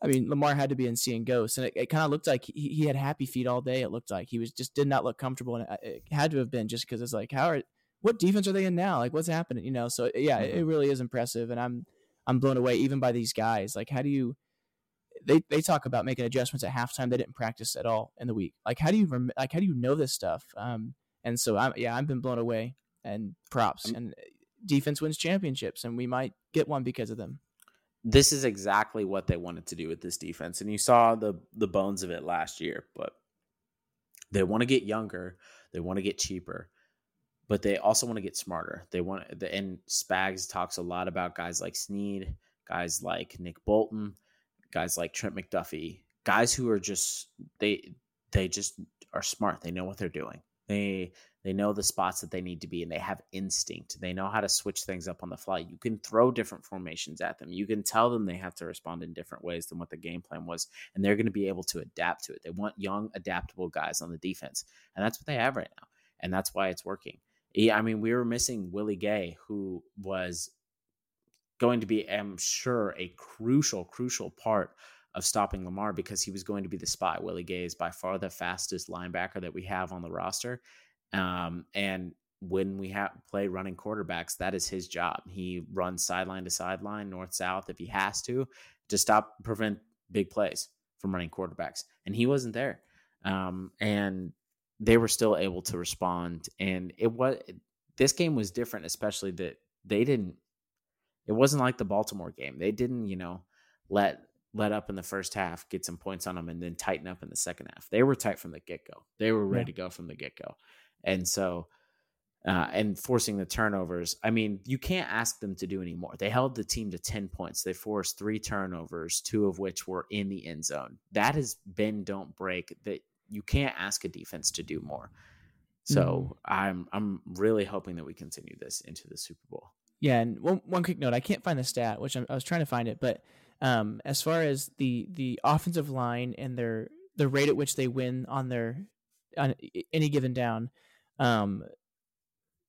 I mean, Lamar had to be in seeing ghosts, and it, it kind of looked like he, he had happy feet all day. It looked like he was just did not look comfortable, and it, it had to have been just because it's like, how are what defense are they in now? Like, what's happening? You know, so yeah, it, it really is impressive, and I'm I'm blown away even by these guys. Like, how do you? They they talk about making adjustments at halftime. They didn't practice at all in the week. Like how do you rem- like how do you know this stuff? Um, and so I'm yeah I've been blown away and props and uh, defense wins championships and we might get one because of them. This is exactly what they wanted to do with this defense, and you saw the the bones of it last year. But they want to get younger, they want to get cheaper, but they also want to get smarter. They want and Spags talks a lot about guys like Sneed, guys like Nick Bolton, guys like Trent McDuffie, guys who are just they they just are smart. They know what they're doing. They they know the spots that they need to be and they have instinct. They know how to switch things up on the fly. You can throw different formations at them. You can tell them they have to respond in different ways than what the game plan was and they're going to be able to adapt to it. They want young adaptable guys on the defense. And that's what they have right now. And that's why it's working. Yeah, I mean, we were missing Willie Gay who was going to be, I'm sure, a crucial, crucial part of stopping Lamar because he was going to be the spy. Willie Gay is by far the fastest linebacker that we have on the roster. Um, and when we have play running quarterbacks, that is his job. He runs sideline to sideline, north south if he has to, to stop prevent big plays from running quarterbacks. And he wasn't there. Um, and they were still able to respond. And it was this game was different, especially that they didn't it wasn't like the Baltimore game. They didn't, you know, let let up in the first half, get some points on them, and then tighten up in the second half. They were tight from the get go. They were ready yeah. to go from the get go, and so uh, and forcing the turnovers. I mean, you can't ask them to do any more. They held the team to ten points. They forced three turnovers, two of which were in the end zone. That has been don't break. That you can't ask a defense to do more. So mm. I'm I'm really hoping that we continue this into the Super Bowl. Yeah, and one one quick note, I can't find the stat, which I'm, i was trying to find it, but um, as far as the the offensive line and their the rate at which they win on their on any given down, um,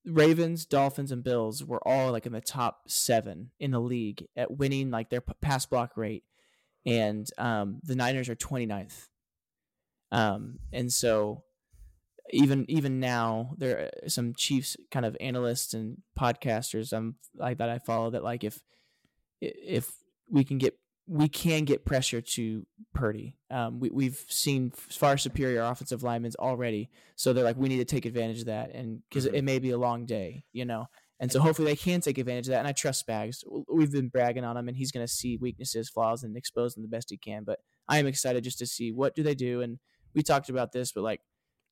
Ravens, Dolphins, and Bills were all like in the top seven in the league at winning like their pass block rate, and um, the Niners are 29th. Um, and so even even now there are some Chiefs kind of analysts and podcasters um like that I follow that like if if we can get we can get pressure to Purdy. Um, we we've seen far superior offensive linemen already, so they're like we need to take advantage of that, and because mm-hmm. it may be a long day, you know. And so hopefully they can take advantage of that. And I trust Spags. We've been bragging on him, and he's going to see weaknesses, flaws, and expose them the best he can. But I am excited just to see what do they do. And we talked about this, but like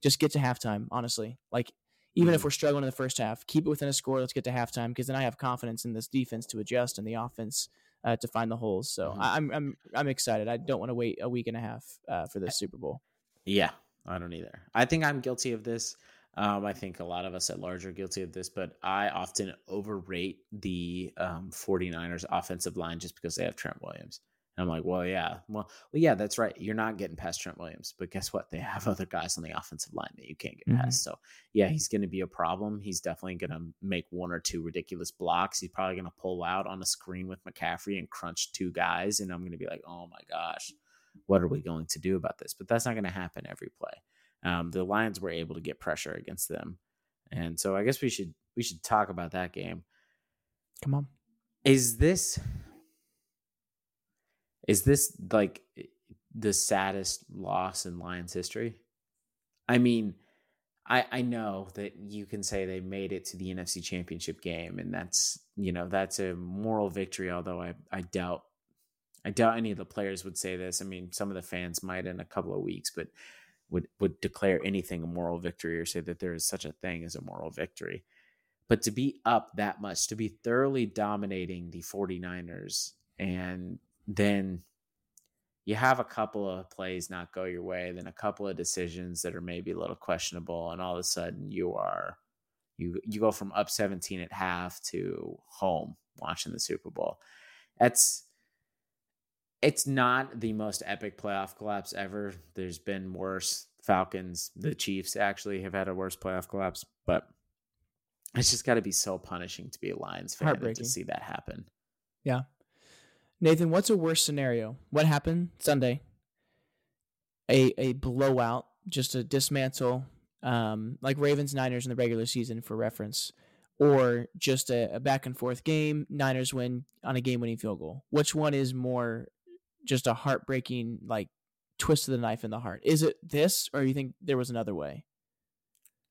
just get to halftime, honestly. Like, even mm-hmm. if we're struggling in the first half, keep it within a score. Let's get to halftime because then I have confidence in this defense to adjust and the offense uh, to find the holes. So mm-hmm. I, am I'm I'm excited. I don't want to wait a week and a half uh, for this Super Bowl. Yeah, I don't either. I think I'm guilty of this. Um, I think a lot of us at large are guilty of this, but I often overrate the um, 49ers offensive line just because they have Trent Williams. And I'm like, well, yeah, well, well, yeah, that's right. You're not getting past Trent Williams, but guess what? They have other guys on the offensive line that you can't get mm-hmm. past. So yeah, he's going to be a problem. He's definitely going to make one or two ridiculous blocks. He's probably going to pull out on a screen with McCaffrey and crunch two guys, and I'm going to be like, oh my gosh, what are we going to do about this? But that's not going to happen every play. Um, the Lions were able to get pressure against them, and so I guess we should we should talk about that game. Come on, is this is this like the saddest loss in Lions history? I mean, I I know that you can say they made it to the NFC Championship game, and that's you know that's a moral victory. Although I I doubt I doubt any of the players would say this. I mean, some of the fans might in a couple of weeks, but would would declare anything a moral victory or say that there is such a thing as a moral victory. But to be up that much, to be thoroughly dominating the 49ers and then you have a couple of plays not go your way, then a couple of decisions that are maybe a little questionable, and all of a sudden you are you you go from up 17 at half to home watching the Super Bowl. That's it's not the most epic playoff collapse ever. There's been worse. Falcons, the Chiefs actually have had a worse playoff collapse, but it's just got to be so punishing to be a Lions fan to see that happen. Yeah, Nathan, what's a worse scenario? What happened Sunday? A a blowout, just a dismantle, um, like Ravens Niners in the regular season for reference, or just a, a back and forth game. Niners win on a game winning field goal. Which one is more just a heartbreaking like twist of the knife in the heart. Is it this, or you think there was another way?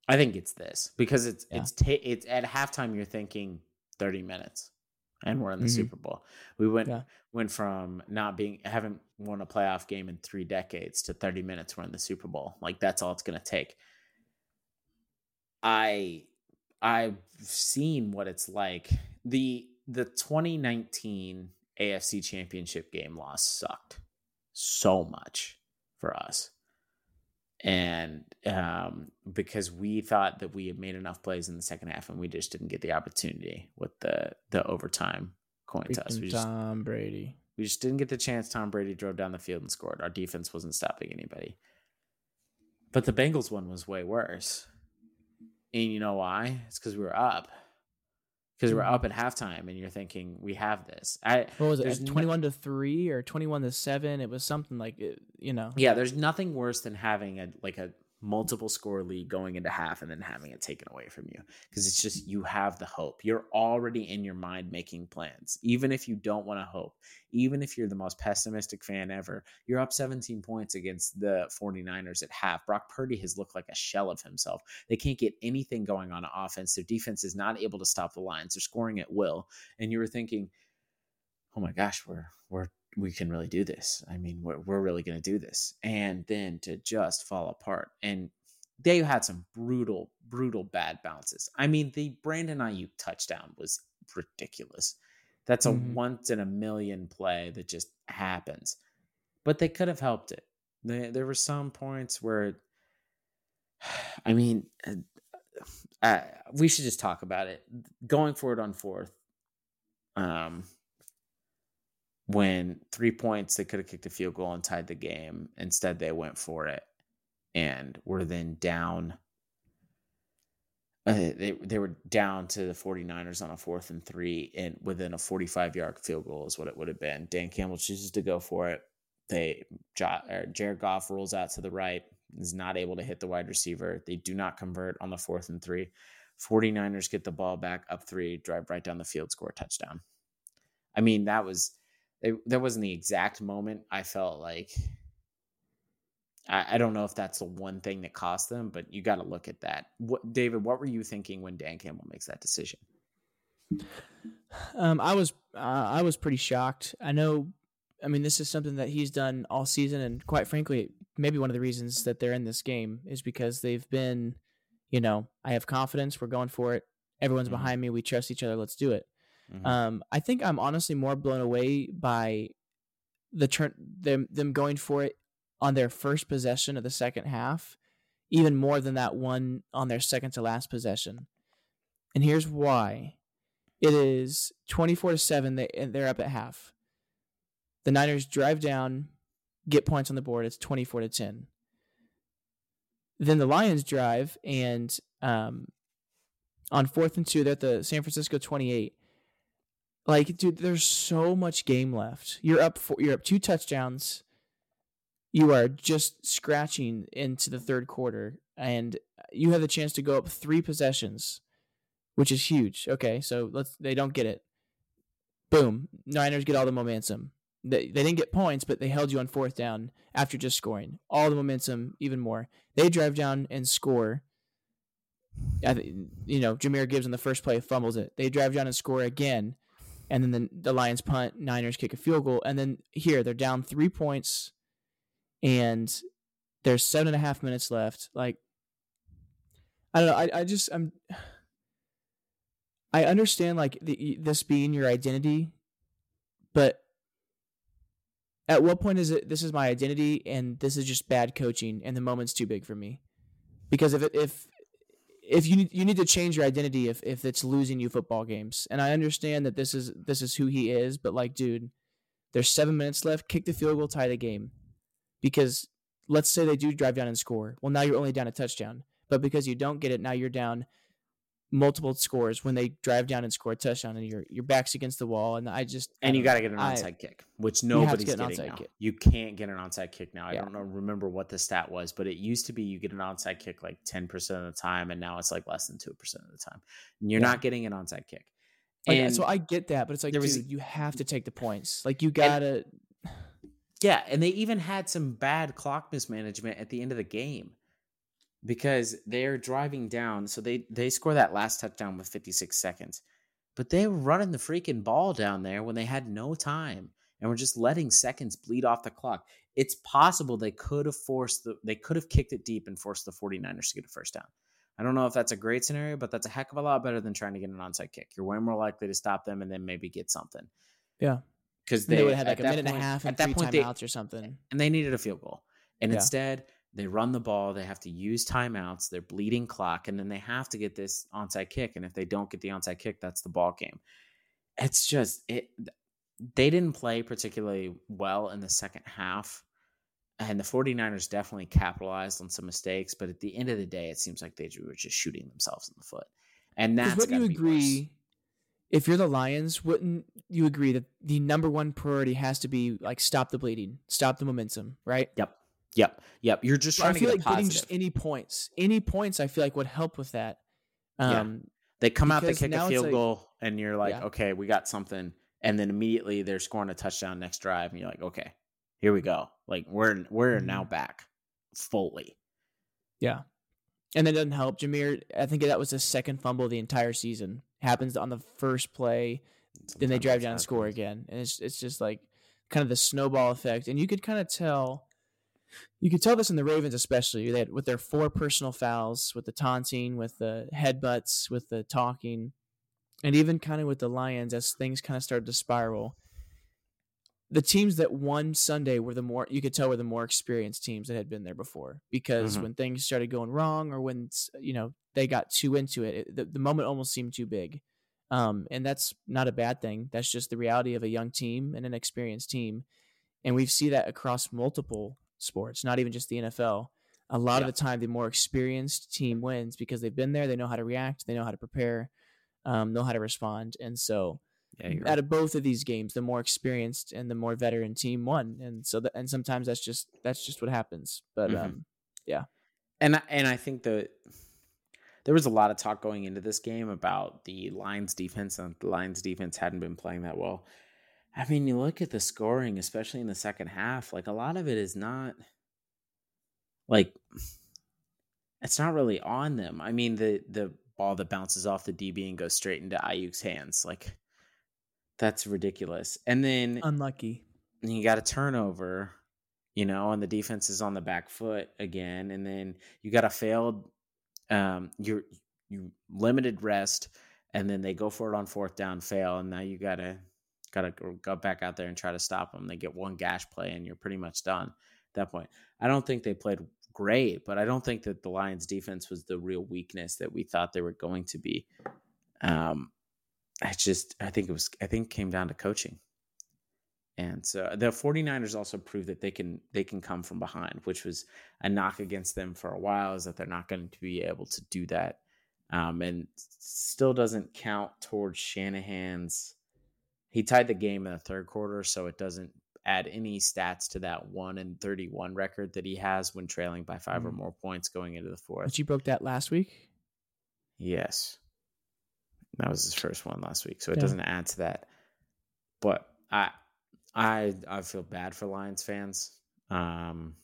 I think it's this because it's Yeah. it's ta- it's at halftime you're thinking 30 minutes and we're in the Mhm. Super Bowl. We went Yeah. went from not being haven't won a playoff game in 3 decades to 30 minutes we're in the Super Bowl. Like that's all it's going to take. I I've seen what it's like. The the 2019 AFC Championship game loss sucked so much for us. And um, because we thought that we had made enough plays in the second half and we just didn't get the opportunity with the the overtime coin toss. We just, Tom Brady. we just didn't get the chance. Tom Brady drove down the field and scored. Our defense wasn't stopping anybody. But the Bengals one was way worse. And you know why? It's because we were up. Because we we're Mhm. up at halftime, and you're thinking we have this. I What was There's it? no- Twenty-one to three or twenty-one to seven? It was something like you know. yeah, there's nothing worse than having a like a multiple score lead going into half and then having it taken away from you because it's just you have the hope. You're already in your mind making plans. Even if you don't want to hope, even if you're the most pessimistic fan ever, you're up 17 points against the 49ers at half. Brock Purdy has looked like a shell of himself. They can't get anything going on offense. Their defense is not able to stop the Lions. They're scoring at will. And you were thinking, "Oh my gosh, we're we're we can really do this. I mean, we're, we're really going to do this. And then to just fall apart. And they had some brutal, brutal bad bounces. I mean, the Brandon Aiyuk touchdown was ridiculous. That's a Mhm. once in a million play that just happens. But they could have helped it. There, there were some points where, I mean, uh, uh, we should just talk about it. Going forward on fourth, um, when three points they could have kicked a field goal and tied the game. Instead, they went for it and were then down. Uh, they they were down to the 49ers on a fourth and three and within a 45 yard field goal is what it would have been. Dan Campbell chooses to go for it. They Jared Goff rolls out to the right, is not able to hit the wide receiver. They do not convert on the fourth and three. 49ers get the ball back up three, drive right down the field, score a touchdown. I mean, that was it, that wasn't the exact moment I felt like I, I don't know if that's the one thing that cost them, but you got to look at that. What David, what were you thinking when Dan Campbell makes that decision? Um, I was uh, I was pretty shocked. I know. I mean, this is something that he's done all season, and quite frankly, maybe one of the reasons that they're in this game is because they've been, you know, I have confidence. We're going for it. Everyone's Mhm. behind me. We trust each other. Let's do it. Mhm. Um, I think I'm honestly more blown away by the turn them them going for it on their first possession of the second half, even more than that one on their second to last possession. And here's why: it is 24 to seven. They they're up at half. The Niners drive down, get points on the board. It's 24 to 10. Then the Lions drive and um, on fourth and two, they're at the San Francisco 28 like dude there's so much game left. You're up for you're up two touchdowns. You are just scratching into the third quarter and you have the chance to go up three possessions which is huge. Okay so let's they don't get it. Boom. Niners get all the momentum. They, they didn't get points but they held you on fourth down after just scoring. All the momentum even more. They drive down and score. I th- you know Jahmyr Gibbs in the first play fumbles it. They drive down and score again and then the, the Lions punt, Niners kick a field goal, and then here they're down three points, and there's seven and a half minutes left. Like, I don't know. I, I just I'm. I understand like the, this being your identity, but at what point is it this is my identity and this is just bad coaching and the moment's too big for me? Because if it, if if you you need to change your identity if if it's losing you football games. And I understand that this is this is who he is, but like, dude, there's seven minutes left. Kick the field goal, tie the game. Because let's say they do drive down and score. Well, now you're only down a touchdown. But because you don't get it, now you're down multiple scores when they drive down and score a touchdown, and your your back's against the wall. And I just I and you got to get an I- onside kick, which to nobody's get getting now. kick. You can't get an onside kick now. I don't know, remember what the stat was, but it used to be you get an onside kick like ten percent of the time, and now it's like less than two percent of the time. And you're Yeah. not getting an onside kick. Oh, like, And so I get that, but it's like, there was- you have to take the points. Like you gotta. Yeah, and they even had some bad clock mismanagement at the end of the game because they're driving down. So they they score that last touchdown with 56 seconds, but they were running the freaking ball down there when they had no time and were just letting seconds bleed off the clock. It's possible they could have forced the they could have kicked it deep and forced the 49ers to get a first down. I don't know if that's a great scenario, but that's a heck of a lot better than trying to get an onside kick. You're way more likely to stop them and then maybe get something. Yeah. Because they, they, would have had like a minute point, and a half and at that point timeouts they, or something. And they needed a field goal. And Yeah. instead, they run the ball. They have to use timeouts. They're bleeding clock. And then they have to get this onside kick. And if they don't get the onside kick, that's the ball game. It's just, it. they didn't play particularly well in the second half. And the 49ers definitely capitalized on some mistakes. But at the end of the day, it seems like they were just shooting themselves in the foot. And that's wouldn't you be worse. agree? If you're the Lions, wouldn't you agree that the number one priority has to be like stop the bleeding, stop the momentum, right? Yep. Yep. Yep. You're just I trying to get like getting just any points, any points, I feel like would help with that. Yeah. Um, They come out, they kick a field like- goal, and you're like, Yeah. okay, we got something. And then immediately they're scoring a touchdown next drive, and you're like, okay, here we go. Like we're we're now Mhm. back fully. Yeah. And that doesn't help. Jahmyr, I think that was the second fumble of the entire season. Happens on the first play, then they drive down and score again. And it's it's just like kind of the snowball effect. And you could kind of tell you could tell this in the Ravens especially. They had, with their four personal fouls, with the taunting, with the headbutts, with the talking, and even kind of with the Lions as things kind of started to spiral. The teams that won Sunday were the more you could tell were the more experienced teams that had been there before because Mhm. when things started going wrong or when you know they got too into it, it the, the moment almost seemed too big. Um, and that's not a bad thing. That's just the reality of a young team and an experienced team. And we've see that across multiple sports, not even just the NFL. A lot Yeah. of the time, the more experienced team wins because they've been there, they know how to react, they know how to prepare, um, know how to respond. And so, Yeah, out of both of these games, the more experienced and the more veteran team won. And so, that, and sometimes that's just that's just what happens. But Mhm. um, yeah, And I- and I think that there was a lot of talk going into this game about the Lions defense and the Lions defense hadn't been playing that well. I mean, you look at the scoring, especially in the second half, like a lot of it is not like it's not really on them. I mean, the the ball that bounces off the DB and goes straight into Aiyuk's hands, like that's ridiculous. And then unlucky. and you got a turnover, you know, and the defense is on the back foot again, and then you got a failed, um, you you limited rest, and then they go for it on fourth down, fail, and now you gotta gotta go, go back out there and try to stop them. They get one gash play, and you're pretty much done at that point. I don't think they played great, but I don't think that the Lions defense was the real weakness that we thought they were going to be. Um, I just I think it was I think came down to coaching. And so the 49ers also proved that they can they can come from behind, which was a knock against them for a while, is that they're not going to be able to do that. Um, and still doesn't count towards Shanahan's. He tied the game in the third quarter, so it doesn't add any stats to that one and 31 record that he has when trailing by 5 or Mm. more points going into the fourth. But you broke that last week. Yes. That was his first one last week, so it Yeah. doesn't add to that. But I I I feel bad for Lions fans. Um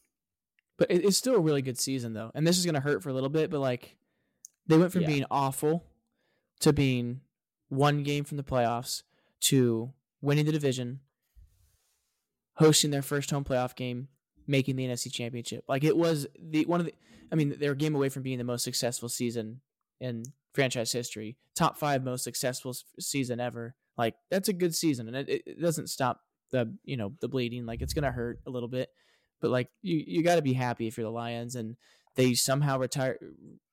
But it, it's still a really good season though, and this is gonna hurt for a little bit. But like, they went from Yeah. being awful to being one game from the playoffs to winning the division, hosting their first home playoff game, making the NFC Championship. Like it was the one of the. I mean, they're a game away from being the most successful season in franchise history, top five most successful season ever. Like that's a good season, and it, it it doesn't stop the you know the bleeding. Like it's gonna hurt a little bit, but like you you got to be happy if you're the Lions and they somehow retire.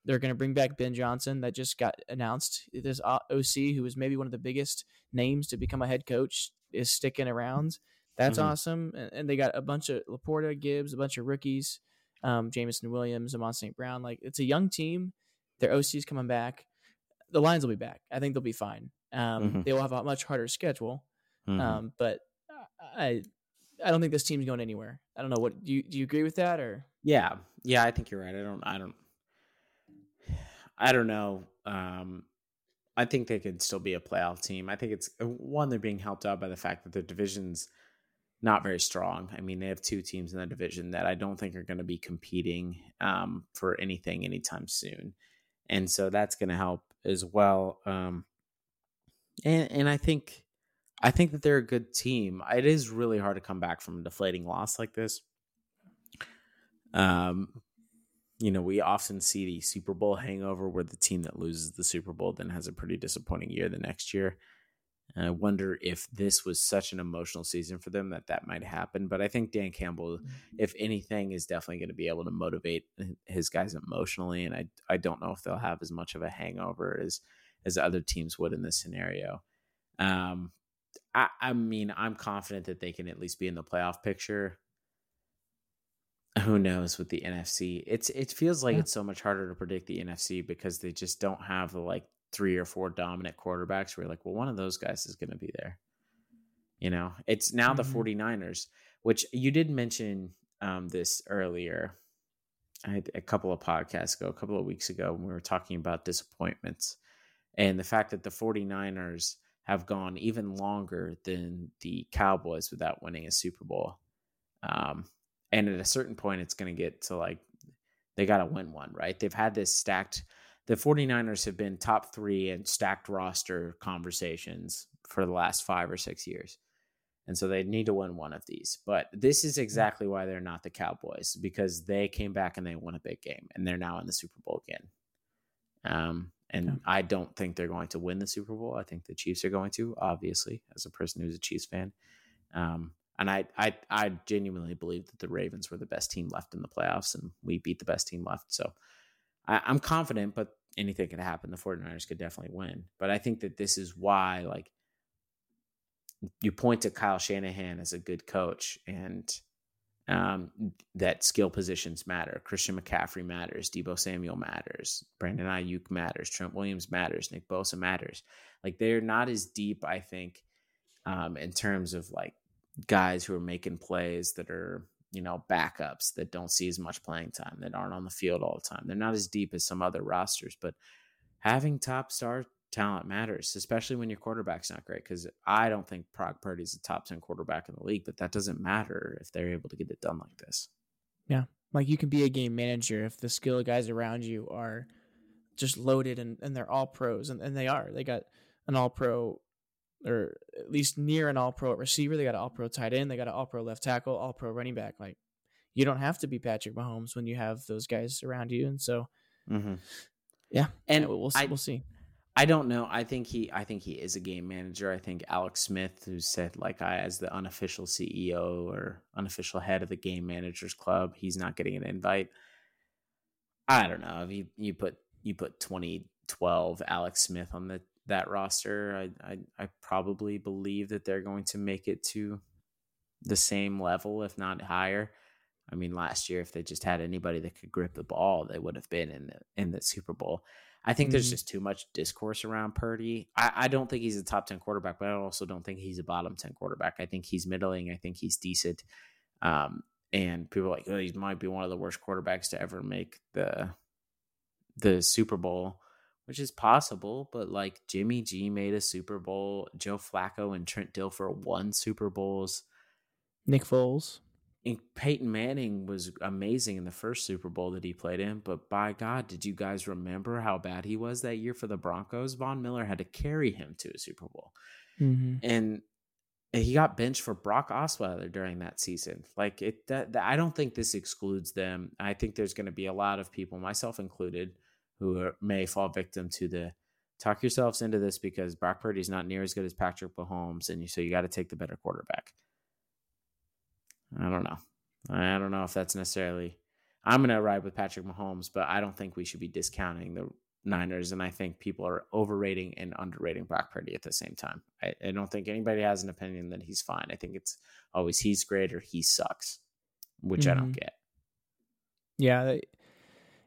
They're going to bring back Ben Johnson that just got announced. This OC, who was maybe one of the biggest names to become a head coach, is sticking around. That's Mhm. awesome. And, and they got a bunch of LaPorta, Gibbs, a bunch of rookies, um, Jameson Williams, Amon St. Brown. Like it's a young team. Their OC's coming back. The Lions will be back. I think they'll be fine. Um, Mhm. They will have a much harder schedule. mhm. Um, but I, I don't think this team's going anywhere. I don't know. What do you do? You agree with that or? yeah. Yeah, I think you're right. I don't I don't I don't know. Um I think they could still be a playoff team. I think it's uh, one they're being helped out by the fact that their divisions not very strong. I mean, they have two teams in the division that I don't think are going to be competing um, for anything anytime soon, and so that's going to help as well. Um, and and I think I think that they're a good team. It is really hard to come back from a deflating loss like this. Um, you know, we often see the Super Bowl hangover where the team that loses the Super Bowl then has a pretty disappointing year the next year. And I wonder if this was such an emotional season for them that that might happen. But I think Dan Campbell, mm-hmm. if anything, is definitely going to be able to motivate his guys emotionally. And I I don't know if they'll have as much of a hangover as as other teams would in this scenario. Um, I, I mean, I'm confident that they can at least be in the playoff picture. Who knows with the NFC? It's it feels like yeah. it's so much harder to predict the NFC because they just don't have the like three or four dominant quarterbacks where you're like, well, one of those guys is going to be there. You know, it's now mm-hmm. the 49ers, which you did mention um, this earlier. I had a couple of podcasts ago, a couple of weeks ago, when we were talking about disappointments and the fact that the 49ers have gone even longer than the Cowboys without winning a Super Bowl. Um, and at a certain point, it's going to get to like they got to win one, right? They've had this stacked the 49ers have been top three in stacked roster conversations for the last five or six years. And so they need to win one of these. But this is exactly why they're not the Cowboys because they came back and they won a big game and they're now in the Super Bowl again. Um, and yeah. I don't think they're going to win the Super Bowl. I think the Chiefs are going to, obviously, as a person who's a Chiefs fan. Um, and I, I, I genuinely believe that the Ravens were the best team left in the playoffs, and we beat the best team left. So I, I'm confident, but anything could happen. The 49ers could definitely win. But I think that this is why, like, you point to Kyle Shanahan as a good coach and um, that skill positions matter. Christian McCaffrey matters. Deebo Samuel matters. Brandon Aiyuk matters. Trent Williams matters. Nick Bosa matters. Like, they're not as deep, I think, um, in terms of like guys who are making plays that are you know, backups that don't see as much playing time, that aren't on the field all the time. They're not as deep as some other rosters, but having top star talent matters, especially when your quarterback's not great. Because I don't think Brock Purdy's a top 10 quarterback in the league, but that doesn't matter if they're able to get it done like this. Yeah. Like you can be a game manager if the skill guys around you are just loaded and, and they're all pros, and, and they are. They got an all pro or at least near an all pro receiver. They got an all pro tight end. They got an all pro left tackle, all pro running back. Like you don't have to be Patrick Mahomes when you have those guys around you. And so, mm-hmm. yeah, and we'll, we'll, I, we'll see. I don't know. I think he. I think he is a game manager. I think Alex Smith, who said like I as the unofficial CEO or unofficial head of the game managers club, he's not getting an invite. I don't know if you you put you put 2012 Alex Smith on the that roster. I, I, I probably believe that they're going to make it to the same level, if not higher. I mean, last year, if they just had anybody that could grip the ball, they would have been in the in the Super Bowl. I think mm-hmm. there's just too much discourse around Purdy. I, I don't think he's a top ten quarterback, but I also don't think he's a bottom ten quarterback. I think he's middling. I think he's decent. Um, and people are like, oh, he might be one of the worst quarterbacks to ever make the the Super Bowl which is possible, but like Jimmy G made a Super Bowl, Joe Flacco and Trent Dilfer won Super Bowls. Nick Foles. And Peyton Manning was amazing in the first Super Bowl that he played in, but by God, did you guys remember how bad he was that year for the Broncos? Von Miller had to carry him to a Super Bowl. Mm-hmm. And he got benched for Brock Osweiler during that season. Like it, that, that I don't think this excludes them. I think there's going to be a lot of people, myself included, who are, may fall victim to the talk yourselves into this because Brock Purdy is not near as good as Patrick Mahomes, and you so you got to take the better quarterback. I don't know. I don't know if that's necessarily. I'm going to ride with Patrick Mahomes, but I don't think we should be discounting the Niners, and I think people are overrating and underrating Brock Purdy at the same time. I, I don't think anybody has an opinion that he's fine. I think it's always he's great or he sucks, which mm-hmm. I don't mm-hmm. get. Yeah,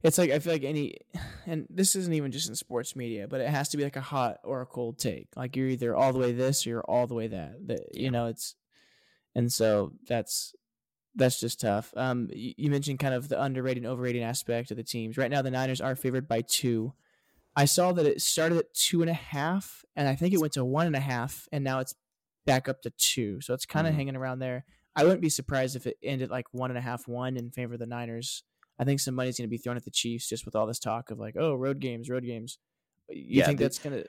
it's like I feel like any, and this isn't even just in sports media, but it has to be like a hot or a cold take. Like you're either all the way this or you're all the way that. That you know, it's, and so that's that's just tough. Um, you, you mentioned kind of the underrated, overrated aspect of the teams. Right now, the Niners are favored by two. I saw that it started at two and a half, and I think it went to one and a half, and now it's back up to two. So it's kind of mm-hmm. hanging around there. I wouldn't be surprised if it ended like one and a half one in favor of the Niners. I think some money's going to be thrown at the Chiefs just with all this talk of like, oh, road games, road games. You Yeah, think the- that's going to?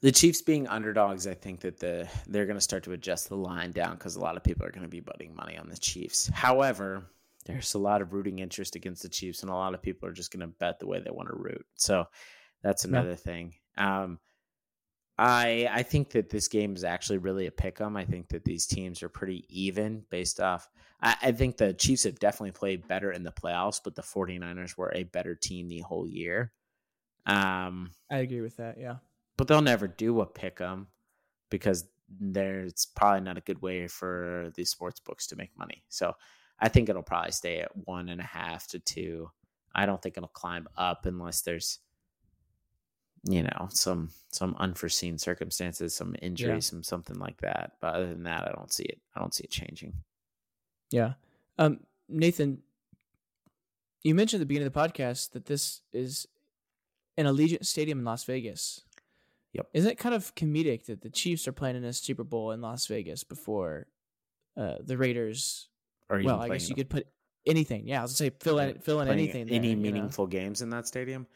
The Chiefs being underdogs, I think that the they're going to start to adjust the line down because a lot of people are going to be putting money on the Chiefs. However, there's a lot of rooting interest against the Chiefs, and a lot of people are just going to bet the way they want to root. So that's Yeah. another thing. Um, I I think that this game is actually really a pick 'em. I think that these teams are pretty even based off. I, I think the Chiefs have definitely played better in the playoffs, but the 49ers were a better team the whole year. Um, I agree with that. Yeah. but they'll never do a pick 'em because there's probably not a good way for these sports books to make money. So I think it'll probably stay at one and a half to two. I don't think it'll climb up unless there's you know some some unforeseen circumstances, some injury, Yeah. some something like that. But other than that, I don't see it. I don't see it changing. Yeah. Um, Nathan, you mentioned at the beginning of the podcast that this is an Allegiant Stadium in Las Vegas. Yep. Isn't it kind of comedic that the Chiefs are playing in a Super Bowl in Las Vegas before uh, the Raiders? Or Well, I guess you a- could put anything. Yeah, I was gonna say fill in fill in anything. there, any you know? meaningful games in that stadium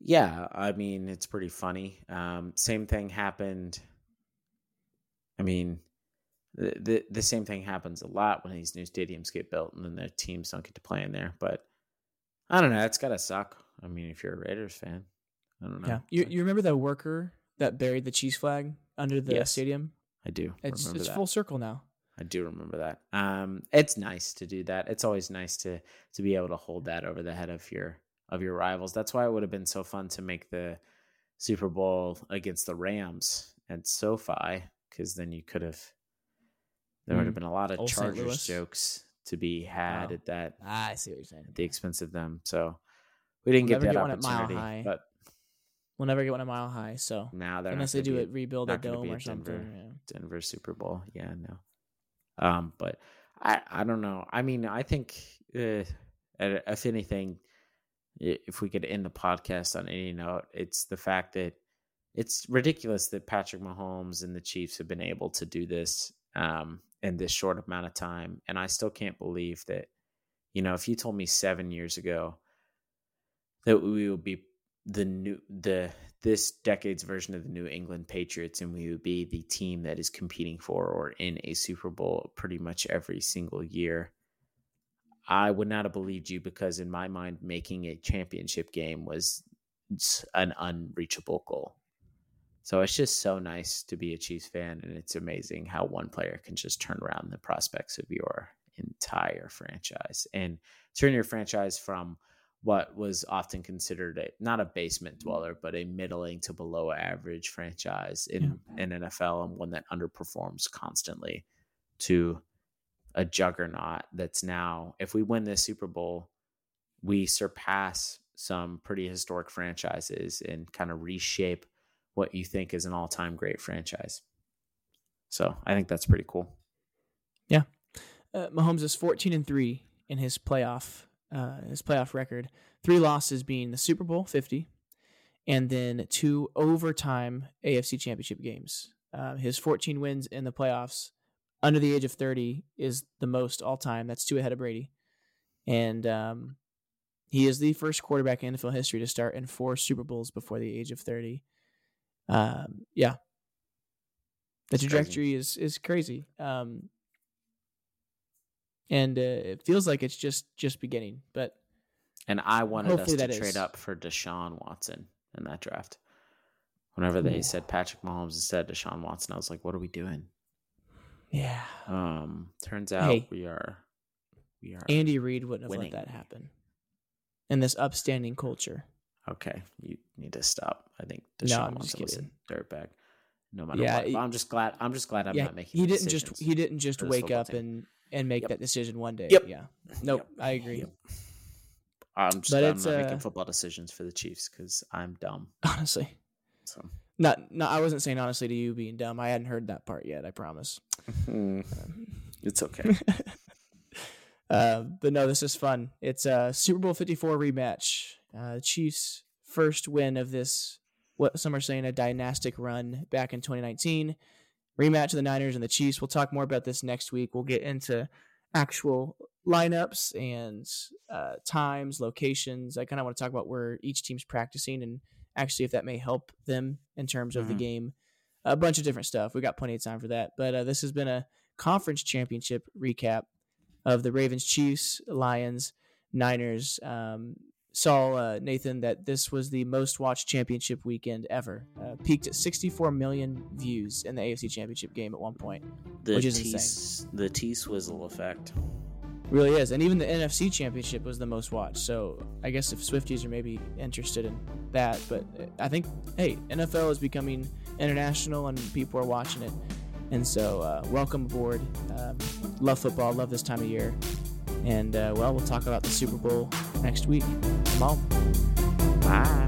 yeah i mean it's pretty funny um same thing happened i mean the, the the same thing happens a lot when these new stadiums get built and then the teams don't get to play in there but i don't know it's gotta suck i mean if you're a raiders fan i don't know Yeah. You you remember that worker that buried the cheese flag under the Yes. stadium? i do It's it's that. full circle now. I do remember that. Um, it's nice to do that. It's always nice to to be able to hold that over the head of your of your rivals. That's why it would have been so fun to make the Super Bowl against the Rams at SoFi, because then you could have there would have Mm. been a lot of Old Chargers jokes to be had Wow. at that Ah, I see what you're saying. at the expense of them. So we didn't We'll get that get one opportunity, High. but We'll never get one a mile high. So now they're unless they do gonna it, rebuild a dome or something. Denver. yeah. Denver Super Bowl. Yeah, no. Um, but I I don't know. I mean, I think uh, if anything, if we could end the podcast on any note, it's the fact that it's ridiculous that Patrick Mahomes and the Chiefs have been able to do this um, in this short amount of time, and I still can't believe that. You know, if you told me seven years ago that we would be the new the this decade's version of the New England Patriots, and we would be the team that is competing for or in a Super Bowl pretty much every single year. I would not have believed you because, in my mind, making a championship game was an unreachable goal. So it's just so nice to be a Chiefs fan, and it's amazing how one player can just turn around the prospects of your entire franchise and turn your franchise from what was often considered a not a basement mm-hmm. dweller, but a middling to below average franchise in, in NFL and one that underperforms constantly to a juggernaut that's now, if we win this Super Bowl, we surpass some pretty historic franchises and kind of reshape what you think is an all time great franchise. So I think that's pretty cool. Uh, Mahomes is 14 and three in his playoff uh, his playoff record. Three losses being the Super Bowl 50, and then two overtime AFC Championship games. Uh, his 14 wins in the playoffs under the age of 30 is the most all time. That's two ahead of Brady, and um, he is the first quarterback in NFL history to start in four Super Bowls before the age of 30. Um, yeah, the crazy. trajectory is is crazy. Um, and uh, it feels like it's just just beginning. But And I wanted us to trade is. up for Deshaun Watson in that draft. Whenever they Ooh. said Patrick Mahomes instead of Deshaun Watson, I was like, what are we doing? Yeah, Um, turns out Hey. we are we are Andy Reid wouldn't have Winning. let that happen. In this upstanding culture, okay. You need to stop. I think No, Deshaun I'm just Watson was a dirtbag. No matter Yeah, what. he- I'm just glad I'm just glad I'm yeah, not making he didn't just he didn't just wake up team. and and make Yep. that decision one day. Yep. Yeah, nope, Yep. I agree. Yep. I'm just But glad I'm not uh, making football decisions for the Chiefs because I'm dumb. Honestly, So not not I wasn't saying honestly to you being dumb. I hadn't heard that part yet. I promise. it's okay. Uh, but no, this is fun. It's a Super Bowl 54 rematch. Uh, Chiefs' first win of this, what some are saying, a dynastic run back in 2019. rematch of the Niners and the Chiefs. We'll talk more about this next week. We'll get into actual lineups and uh, times, locations. I kind of want to talk about where each team's practicing and actually if that may help them in terms of mm-hmm. the game. A bunch of different stuff. We got plenty of time for that. But uh, this has been a conference championship recap of the Ravens, Chiefs, Lions, Niners. Um, saw uh, Nathan that this was the most watched championship weekend ever. Uh, peaked at 64 million views in the AFC Championship game at one point, the which is insane. The T Swizzle effect. Really is, and even the NFC Championship was the most watched. So I guess if Swifties are maybe interested in that, but I think hey, NFL is becoming international and people are watching it, and so uh, welcome aboard. Um, love football, love this time of year. And uh, well, we'll talk about the Super Bowl next week. Bye.